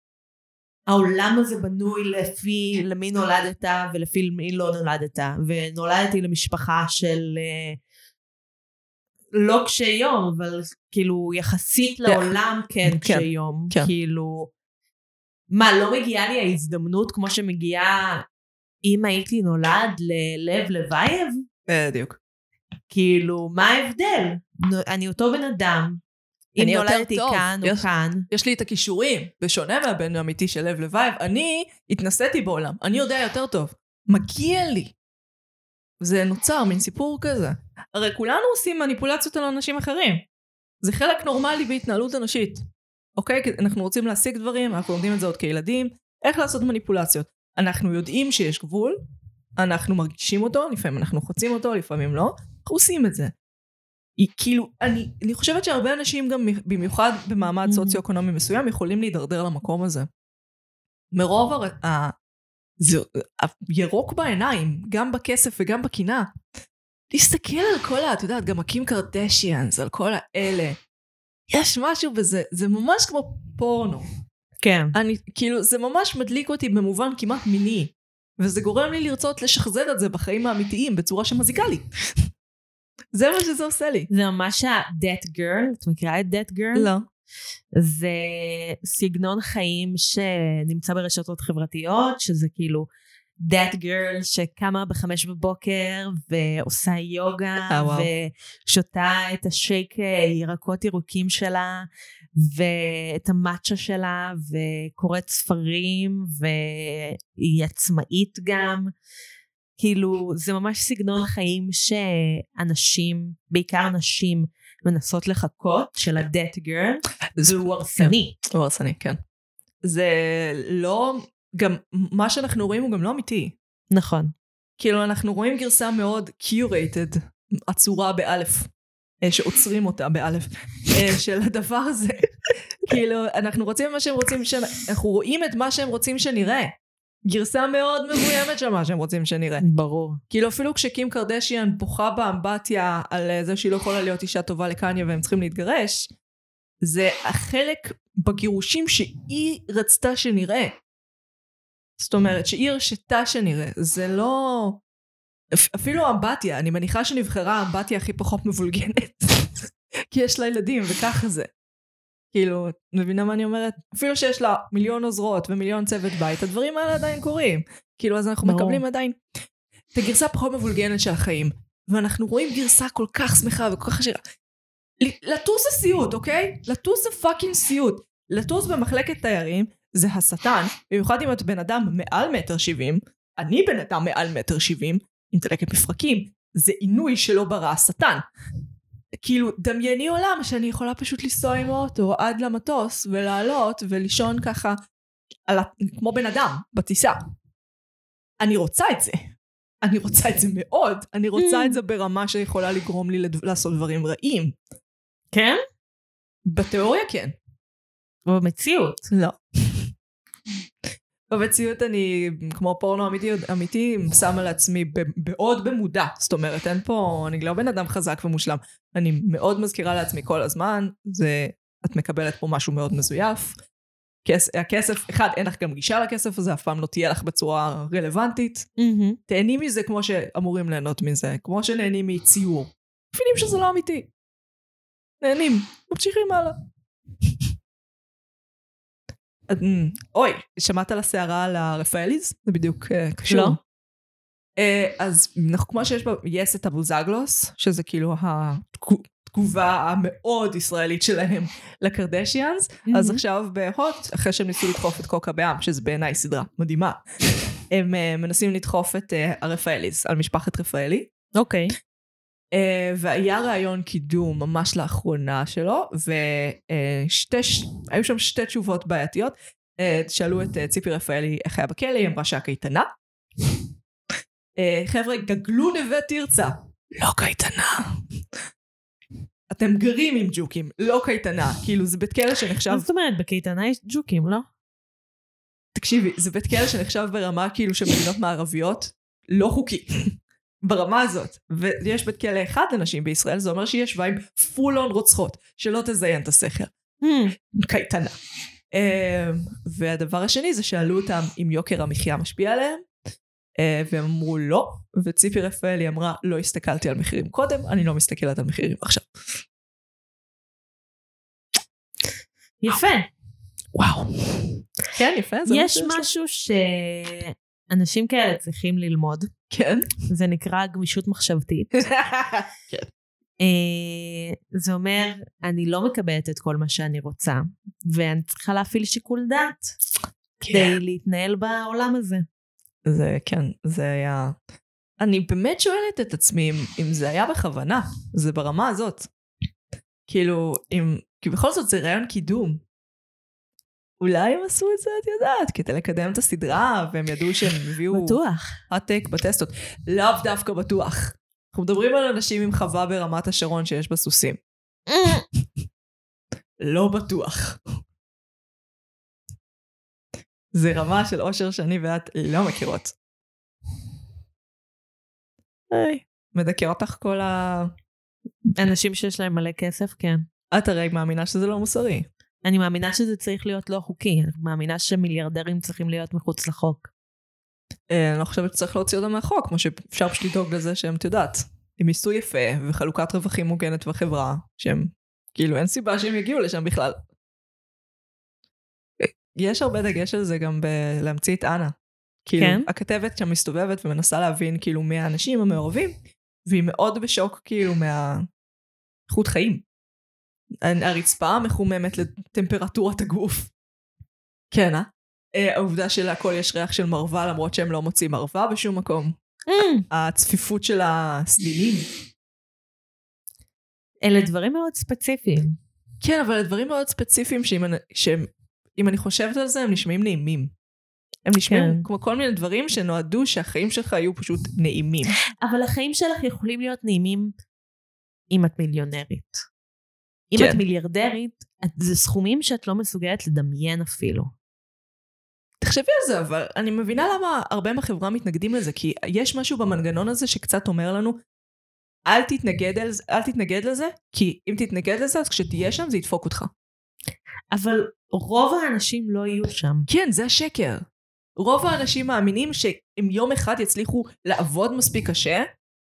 B: העולם הזה בנוי לפי למי נולדת ולפי מי לא נולדת, ונולדתי למשפחה של uh, לא קשי יום, אבל כאילו יחסית לעולם כן
A: כן,
B: קשי יום,
A: כן.
B: כאילו, מה, לא מגיעה לי ההזדמנות כמו שמגיעה אם הייתי נולד ללב לבייב?
A: בדיוק.
B: כאילו, מה ההבדל? אני אותו בן אדם. אם נולדתי. כאן או
A: יש-
B: כאן.
A: יש לי את הכישורים, בשונה מהבן האמיתי של לב לבייב, אני התנסיתי בעולם, אני יודע יותר טוב. מגיע לי. זה נוצר מין סיפור כזה. הרי כולנו עושים מניפולציות על אנשים אחרים. זה חלק נורמלי בהתנהלות אנושית. אוקיי? אנחנו רוצים להשיג דברים, אנחנו לומדים את זה עוד כילדים, איך לעשות מניפולציות. אנחנו יודעים שיש גבול, אנחנו מרגישים אותו, לפעמים אנחנו חוצים אותו, לפעמים לא, אנחנו עושים את זה. היא כאילו, אני, אני חושבת שהרבה אנשים גם במיוחד במעמד
B: Mhm.
A: סוציו-אקונומי מסוים יכולים להידרדר למקום הזה. מרוב הר... ה... זה... הירוק בעיניים, גם בכסף וגם בקינה. להסתכל על כל ה... את יודעת, גם הקים קרדשיאנס, על כל האלה. יש משהו בזה, זה ממש כמו פורנו.
B: כן.
A: אני, כאילו, זה ממש מדליק אותי במובן כמעט מיני. וזה גורם לי לרצות לשחזר את זה בחיים האמיתיים בצורה שמזיקה לי. זה מה שזה עושה לי.
B: זה ממש ה-That Girl, את מכירה את That Girl?
A: לא.
B: זה סגנון חיים שנמצא ברשתות חברתיות, שזה כאילו that girl שקמה בחמש בבוקר ועושה יוגה
A: אה, וואו.
B: ושותה את השייק אה, ירקות ירוקים שלה ואת המאצ'ה שלה וקוראת ספרים והיא עצמאית גם. כאילו זה ממש סגנון חיים שאנשים, בעיקר נשים, מנסות לחכות של ה-that girl, והוא הרסני.
A: הוא הרסני, כן. זה לא, גם מה שאנחנו רואים הוא גם לא אמיתי.
B: נכון.
A: כאילו אנחנו רואים גרסה מאוד curated, עצורה באלף, אה, שעוצרים אותה באלף, אה, של הדבר הזה. כאילו אנחנו רוצים מה שהם רוצים, ש... אנחנו רואים את מה שהם רוצים שנראה. גרסה מאוד מבוימת של מה שהם רוצים שנראה.
B: ברור.
A: כאילו אפילו כשקים קרדשיאן בוכה באמבטיה על אה, זה שהיא לא יכולה להיות אישה טובה לקניה והם צריכים להתגרש, זה החלק בגירושים שהיא רצתה שנראה. זאת אומרת שהיא הרשתה שנראה, זה לא... אפ- אפילו אמבטיה, אני מניחה שנבחרה האמבטיה הכי פחות מבולגנת. כי יש לה ילדים וככה זה. כאילו, את מבינה מה אני אומרת? אפילו שיש לה מיליון עוזרות ומיליון צוות בית, הדברים האלה עדיין קורים. כאילו, אז אנחנו
B: ברור.
A: מקבלים עדיין את הגרסה הפחות מבולגנת של החיים. ואנחנו רואים גרסה כל כך שמחה וכל כך עשירה. לטוס זה סיוט, אוקיי? לטוס זה fucking סיוט. לטוס במחלקת תיירים זה השטן, במיוחד אם את בן אדם מעל מטר שבעים, אני בן אדם מעל מטר שבעים, עם דלקת מפרקים, זה עינוי שלא ברא השטן. כאילו, דמייני עולם שאני יכולה פשוט לנסוע עם האוטו עד למטוס ולעלות ולישון ככה על. כמו בן אדם בטיסה. אני רוצה את זה. אני רוצה את זה מאוד. אני רוצה את זה ברמה שיכולה לגרום לי לד... לעשות דברים רעים.
B: כן?
A: בתיאוריה כן.
B: במציאות.
A: לא. במציאות אני, כמו פורנו אמיתי, אמיתי שמה לעצמי בעוד במודע. זאת אומרת, אין פה, אני לא בן אדם חזק ומושלם. אני מאוד מזכירה לעצמי כל הזמן, זה, את מקבלת פה משהו מאוד מזויף. כס, הכסף, אחד, אין לך גם גישה לכסף הזה, אף פעם לא תהיה לך בצורה רלוונטית. תהני מזה כמו שאמורים ליהנות מזה, כמו שנהנים מציור. מבינים שזה לא אמיתי. נהנים, ממשיכים הלאה. אמ, אוי, שמעת על הסערה על הרפאליז? זה בדיוק אה, קשור.
B: לא.
A: אה, אז כמו שיש ביס את הבוזגלוס, שזה כאילו התגובה המאוד ישראלית שלהם לקרדשיאנס, אז עכשיו בהוט, אחרי שהם ניסו לדחוף את קוקה בעם, שזה בעיניי סדרה מדהימה, הם אה, מנסים לדחוף את אה, הרפאליז על משפחת רפאלי.
B: אוקיי.
A: והיה ראיון קידום ממש לאחרונה שלו, והיו שם שתי תשובות בעייתיות. Uh, שאלו את uh, ציפי רפאלי איך היה בכלא, היא אמרה שהיה קייטנה. Uh, חבר'ה, גגלו נווה תרצה. לא קייטנה. אתם גרים עם ג'וקים, לא קייטנה. כאילו, זה בית כלא שנחשב...
B: מה זאת אומרת? בקייטנה יש ג'וקים, לא?
A: תקשיבי, זה בית כלא שנחשב ברמה כאילו של מדינות מערביות לא חוקי. ברמה הזאת. ויש בית כלא אחד לנשים בישראל, זה אומר שיש שבעים פול און רוצחות, שלא תזיין את השכל. קייטנה. אמ, והדבר השני זה שאלו אותם אם יוקר המחיה משפיע עליהם, אה, והם אמרו לא, וציפי רפאלי אמרה לא הסתכלתי על מחירים קודם, אני לא מסתכלת על מחירים עכשיו.
B: יפה.
A: וואו. כן, יפה,
B: יש
A: שיש לה.
B: משהו שאנשים כאלה צריכים ללמוד,
A: כן.
B: זה נקרא גמישות מחשבתית. אה, זה אומר, אני לא מקבלת את כל מה שאני רוצה, ואני צריכה להפעיל שיקול דעת כדי להתנהל בעולם הזה.
A: זה כן, זה היה... אני באמת שואלת את עצמי אם, אם זה היה בכוונה, זה ברמה הזאת. כאילו, אם... כי בכל זאת זה רעיון קידום. אולי הם עשו את זה, את יודעת, כדי לקדם את הסדרה, והם ידעו שהם הביאו...
B: בטוח.
A: הטק בטסטות. לאו דווקא בטוח. אנחנו מדברים על אנשים עם חווה ברמת השרון שיש בה סוסים. לא בטוח. זה רמה של אושר שאני ואת לא מכירות. היי, מדכא אותך כל ה...
B: אנשים שיש להם מלא כסף, כן.
A: את הרי מאמינה שזה לא מוסרי.
B: אני מאמינה שזה צריך להיות לא חוקי, אני מאמינה שמיליארדרים צריכים להיות מחוץ לחוק.
A: אה, אני לא חושבת שצריך להוציא אותם מהחוק, כמו שאפשר פשוט לדאוג לזה שהם, את יודעת, עם מיסוי יפה וחלוקת רווחים מוגנת בחברה, שהם, כאילו, אין סיבה שהם יגיעו לשם בכלל. יש הרבה דגש על זה גם בלהמציא את אנה. כאילו,
B: כן?
A: הכתבת שם מסתובבת ומנסה להבין כאילו מי האנשים המעורבים, והיא מאוד בשוק כאילו מהאיכות חיים. הרצפה מחוממת לטמפרטורת הגוף. כן, אה? אה, העובדה שלהכל יש ריח של מרווה למרות שהם לא מוצאים מרווה בשום מקום. הצפיפות של הסדינים.
B: אלה דברים מאוד ספציפיים.
A: כן, אבל הדברים מאוד ספציפיים שאם אני, שהם, אם אני חושבת על זה, הם נשמעים נעימים. הם נשמעים
B: כן.
A: כמו כל מיני דברים שנועדו שהחיים שלך יהיו פשוט נעימים.
B: אבל החיים שלך יכולים להיות נעימים אם את מיליונרית. אם
A: כן.
B: את מיליארדרית, את- זה סכומים שאת לא מסוגלת לדמיין אפילו.
A: תחשבי על זה, אבל אני מבינה למה הרבה מהחברה מתנגדים לזה, כי יש משהו במנגנון הזה שקצת אומר לנו, אל תתנגד, על זה, אל תתנגד לזה, כי אם תתנגד לזה, אז כשתהיה שם זה ידפוק אותך.
B: אבל רוב האנשים לא יהיו שם.
A: כן, זה השקר. רוב האנשים מאמינים שהם יום אחד יצליחו לעבוד מספיק קשה,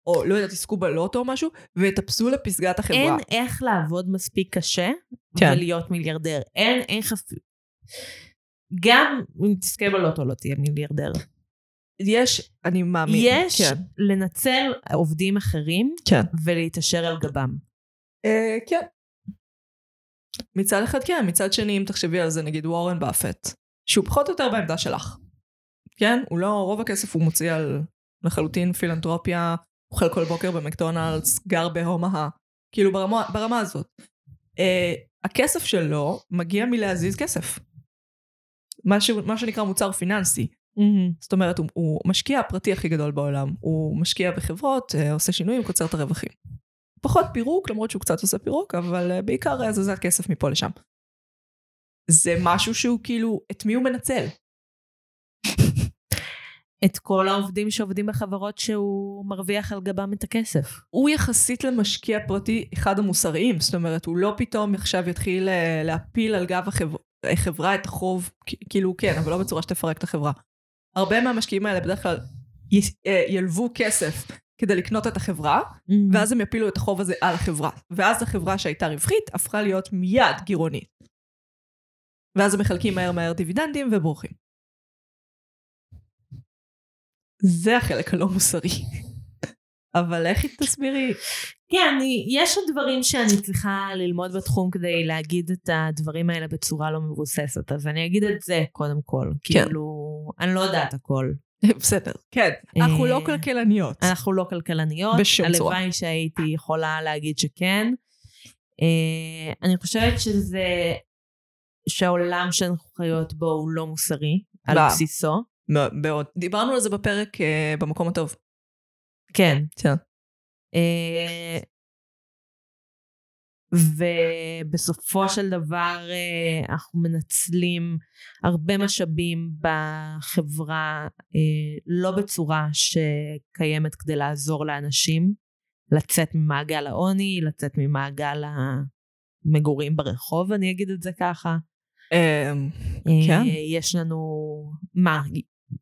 A: או לא יודעת, יזכו בלוטו או משהו, ויטפסו לפסגת החברה.
B: אין איך לעבוד מספיק קשה
A: כן.
B: ולהיות מיליארדר. אין איך. גם אם תזכה בלוטו לא תהיה מיליארדר.
A: יש, אני מאמין.
B: יש
A: כן.
B: לנצל עובדים אחרים
A: כן.
B: ולהתעשר על גבם.
A: אה, כן. מצד אחד כן, מצד שני, אם תחשבי על זה, נגיד וורן באפט, שהוא פחות או יותר בעמדה שלך. כן? הוא לא, רוב הכסף הוא מוציא על לחלוטין פילנטרופיה, אוכל כל בוקר במקדונלדס, גר בהומאה, כאילו ברמה, ברמה הזאת. אה, הכסף שלו מגיע מלהזיז כסף. משהו, מה שנקרא מוצר פיננסי. זאת אומרת, הוא, הוא משקיע הפרטי הכי גדול בעולם. הוא משקיע בחברות, אה, עושה שינויים, קוצר את הרווחים. פחות פירוק, למרות שהוא קצת עושה פירוק, אבל אה, בעיקר אה, זזת כסף מפה לשם. זה משהו שהוא כאילו, את מי הוא מנצל?
B: את כל העובדים שעובדים בחברות שהוא מרוויח על גבם את הכסף.
A: הוא יחסית למשקיע פרטי אחד המוסריים, זאת אומרת, הוא לא פתאום עכשיו יתחיל אה, להפיל על גב החברה, החברה את החוב, כאילו כן, אבל לא בצורה שתפרק את החברה. הרבה מהמשקיעים האלה בדרך כלל י- אה, ילוו כסף כדי לקנות את החברה, ואז הם יפילו את החוב הזה על החברה. ואז החברה שהייתה רווחית הפכה להיות מיד גירעונית. ואז הם מחלקים מהר מהר דיבידנדים ובורחים. זה החלק הלא מוסרי. אבל איך היא תסבירי?
B: כן, אני, יש עוד דברים שאני צריכה ללמוד בתחום כדי להגיד את הדברים האלה בצורה לא מבוססת, אז אני אגיד את זה קודם כל.
A: כן.
B: כאילו, אני לא יודעת הכל.
A: בסדר, כן. אנחנו לא
B: אה,
A: כלכלניות.
B: אנחנו לא כלכלניות.
A: בשום צורה.
B: הלוואי שהייתי יכולה להגיד שכן. אה, אני חושבת שזה, שהעולם שאנחנו חיות בו הוא לא מוסרי, על
A: לא.
B: בסיסו.
A: מאוד-. דיברנו על זה בפרק אה, במקום הטוב.
B: כן.
A: כן.
B: אה, ובסופו של דבר אה, אנחנו מנצלים הרבה משאבים בחברה לא בצורה שקיימת כדי לעזור לאנשים לצאת ממעגל העוני, לצאת ממעגל המגורים ברחוב, אני אגיד את זה ככה.
A: אה, כן.
B: יש לנו, מה,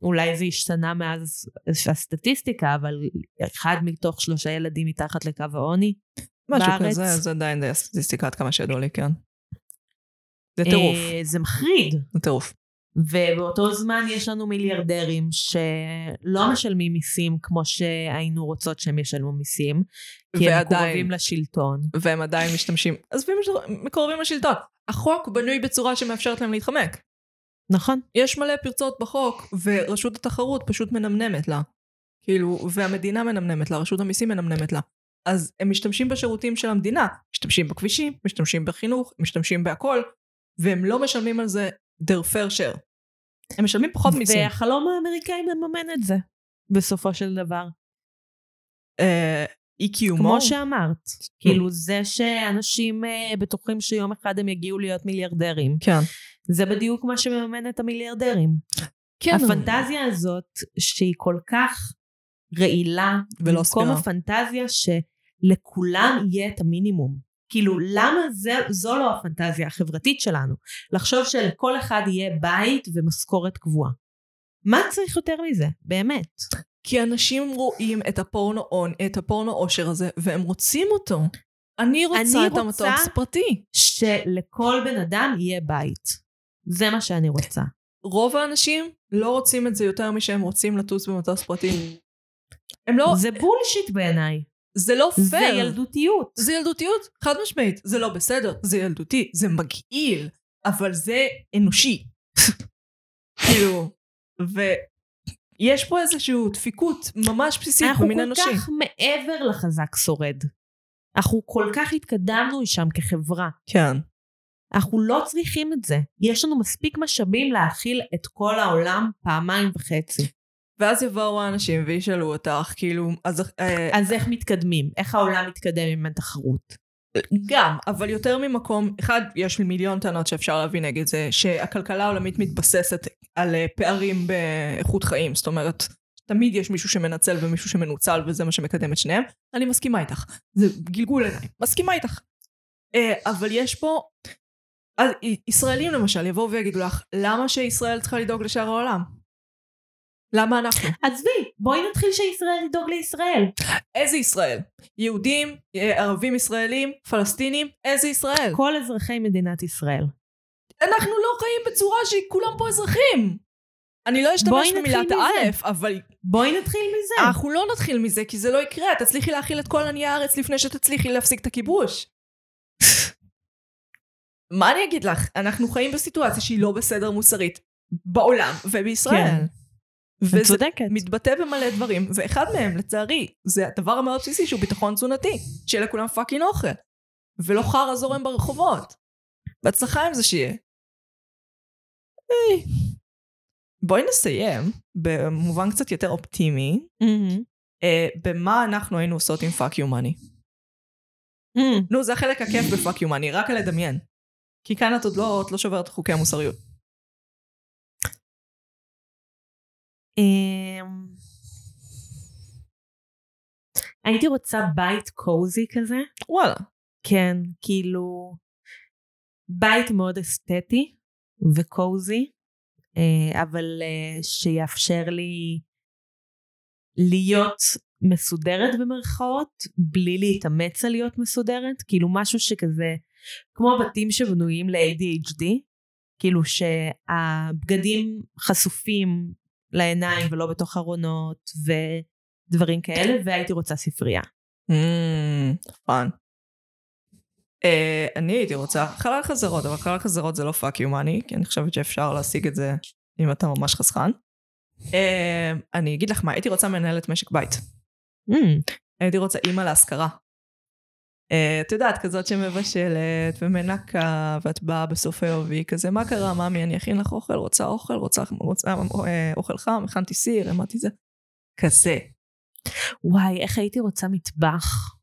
B: אולי זה השתנה מאז הסטטיסטיקה, אבל אחד מתוך שלושה ילדים מתחת לקו העוני.
A: משהו
B: בארץ.
A: כזה, זה עדיין די הסטטיסטיקה עד כמה שידוע לי, כן. זה טירוף,
B: אה, זה מחריד.
A: זה טירוף.
B: ובאותו זמן יש לנו מיליארדרים שלא משלמים מיסים כמו שהיינו רוצות שהם ישלמו מיסים, כי הם
A: ועדיין-
B: מקורבים לשלטון.
A: והם עדיין משתמשים, עזבי מש- מקורבים לשלטון. החוק בנוי בצורה שמאפשרת להם להתחמק.
B: נכון.
A: יש מלא פרצות בחוק, ורשות התחרות פשוט מנמנמת לה. כאילו, והמדינה מנמנמת לה, רשות המיסים מנמנמת לה. אז הם משתמשים בשירותים של המדינה, משתמשים בכבישים, משתמשים בחינוך, משתמשים בהכל, והם לא משלמים על זה their fair share. הם משלמים פחות מיסים.
B: והחלום האמריקאי מממן את זה, בסופו של דבר.
A: אה, אי קיומו.
B: כמו שאמרת. כאילו זה שאנשים אה, בטוחים שיום אחד הם יגיעו להיות מיליארדרים.
A: כן.
B: זה בדיוק מה שמממן את המיליארדרים.
A: כן.
B: הפנטזיה הזאת שהיא כל כך רעילה,
A: ולא
B: במקום
A: סבירה.
B: הפנטזיה שלכולם יהיה את המינימום. כאילו, למה זה, זו לא הפנטזיה החברתית שלנו? לחשוב שלכל אחד יהיה בית ומשכורת קבועה. מה צריך יותר מזה? באמת.
A: כי אנשים רואים את הפורנו און, את הפורנו אושר הזה, והם רוצים אותו. אני רוצה
B: אני
A: את
B: רוצה-
A: המטוס פרטי.
B: שלכל בן אדם יהיה בית. זה מה שאני רוצה.
A: רוב האנשים לא רוצים את זה יותר משהם רוצים לטוס במטוס פרטי. הם לא,
B: זה בולשיט בעיניי.
A: זה לא
B: זה
A: פייר.
B: ילדותיות.
A: זה ילדותיות, חד משמעית. זה לא בסדר, זה ילדותי, זה מגעיל, אבל זה אנושי. כאילו, ויש פה איזושהי דפיקות ממש בסיסית
B: אנחנו
A: במין
B: כל
A: אנושי.
B: כך מעבר לחזק שורד. אנחנו כל כך התקדמנו משם כחברה.
A: כן.
B: אנחנו לא צריכים את זה. יש לנו מספיק משאבים להאכיל את כל העולם פעמיים וחצי.
A: ואז יבואו האנשים וישאלו אותך, כאילו, אז... אה,
B: אז איך מתקדמים? איך העולם מתקדם אם אין תחרות?
A: גם, אבל יותר ממקום, אחד, יש לי מיליון טענות שאפשר להביא נגד זה, שהכלכלה העולמית מתבססת על אה, פערים באיכות חיים, זאת אומרת, תמיד יש מישהו שמנצל ומישהו שמנוצל וזה מה שמקדם את שניהם, אני מסכימה איתך, זה גלגול עיניים, מסכימה איתך. אה, אבל יש פה, אז ישראלים למשל יבואו ויגידו לך, למה שישראל צריכה לדאוג לשאר העולם? למה אנחנו?
B: עזבי, בואי נתחיל שישראל לדאוג לישראל.
A: איזה ישראל? יהודים, אה, ערבים ישראלים, פלסטינים, איזה ישראל?
B: כל אזרחי מדינת ישראל.
A: אנחנו לא חיים בצורה שכולם פה אזרחים. אני לא אשתמש במילת. האלף, אבל
B: בואי נתחיל מזה.
A: אנחנו לא נתחיל מזה, כי זה לא יקרה. תצליחי להכיל את כל עניי הארץ לפני שתצליחי להפסיק את הכיבוש. מה אני אגיד לך? אנחנו חיים בסיטואציה שהיא לא בסדר מוסרית בעולם ובישראל.
B: כן.
A: וזה
B: צודקת.
A: מתבטא במלא דברים, ואחד מהם, לצערי, זה הדבר המאוד בסיסי שהוא ביטחון תזונתי. שיהיה לכולם fucking אוכל. ולא חרא זורם ברחובות. בהצלחה עם זה שיהיה. היי. בואי נסיים במובן קצת יותר אופטימי. אה, במה אנחנו היינו עושות עם fuck you
B: money.
A: נו, זה החלק הכיף בפאק יו מאני, רק על לדמיין. כי כאן את עוד לא, את לא שוברת חוקי המוסריות.
B: אמ, הייתי רוצה בית קוזי כזה.
A: וואלה.
B: כן, כאילו, בית מאוד אסתטי וקוזי, אה, אבל אה, שיאפשר לי להיות מסודרת במרכאות, בלי להתאמץ על להיות מסודרת, כאילו משהו שכזה, כמו בתים שבנויים ל-ADHD, כאילו שהבגדים חשופים לעיניים ולא בתוך ארונות ודברים כאלה, והייתי רוצה ספרייה.
A: fun. אה, אני הייתי רוצה חלל חזרות, אבל חלל חזרות זה לא fuck you money, כי אני חושבת שאפשר להשיג את זה אם אתה ממש חסכן. אה, אני אגיד לך מה, הייתי רוצה מנהלת משק בית.
B: Mm,
A: הייתי רוצה אימא להשכרה. אה, את יודעת, כזאת שמבשלת ומנקה, ואת באה בסוף היום והיא כזה, מה קרה, ממי, אני אכין לך אוכל, רוצה אוכל, רוצה, רוצה אה, אוכל חם, הכנתי סיר, אמרתי זה. כזה.
B: וואי, איך הייתי רוצה מטבח.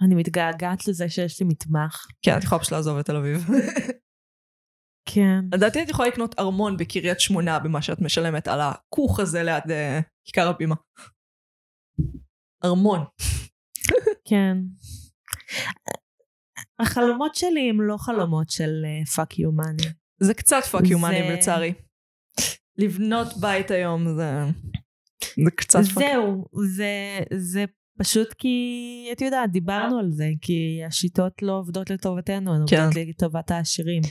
B: אני מתגעגעת לזה שיש לי מטבח.
A: כן, את יכולה פשוט לעזוב את תל אביב.
B: כן.
A: לדעתי את יכולה לקנות ארמון בקריית שמונה במה שאת משלמת על הכוך הזה ליד אה, כיכר הבימה. ארמון.
B: כן. החלומות שלי הם לא חלומות של fuck you money.
A: זה קצת fuck
B: זה-
A: you money לצערי. לבנות בית היום זה... זה קצת fuck.
B: זהו, זה, זה פשוט כי, את יודעת, דיברנו על זה, כי השיטות לא עובדות לטובתנו, הן
A: כן.
B: עובדות לטובת העשירים.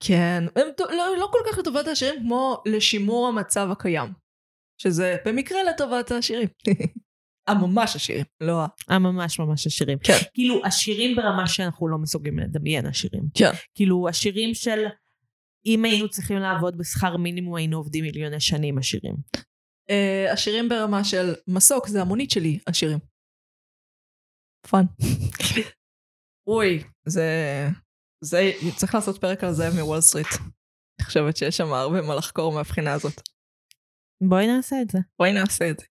A: כן. הם לא, לא כל כך לטובת העשירים כמו לשימור המצב הקיים. שזה במקרה לטובת העשירים. הממש עשירים, לא ה...
B: הממש ממש עשירים.
A: כן.
B: כאילו, עשירים ברמה שאנחנו לא מסוגלים לדמיין עשירים.
A: כן.
B: כאילו, עשירים של, אם היינו צריכים לעבוד בשכר מינימום, היינו עובדים מיליוני שנים עשירים.
A: אה, עשירים ברמה של מסוק, זה המונית שלי, עשירים. fun. אוי, זה... זה... צריך לעשות פרק על זאב מוול סטריט. אני חושבת שיש שם הרבה מה לחקור מהבחינה הזאת.
B: בואי נעשה את זה.
A: בואי נעשה את זה.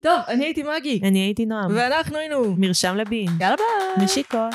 A: טוב, אני הייתי מגי,
B: אני הייתי נועם.
A: ואנחנו היינו.
B: מרשם לבין.
A: יאללה ביי.
B: נשיקות.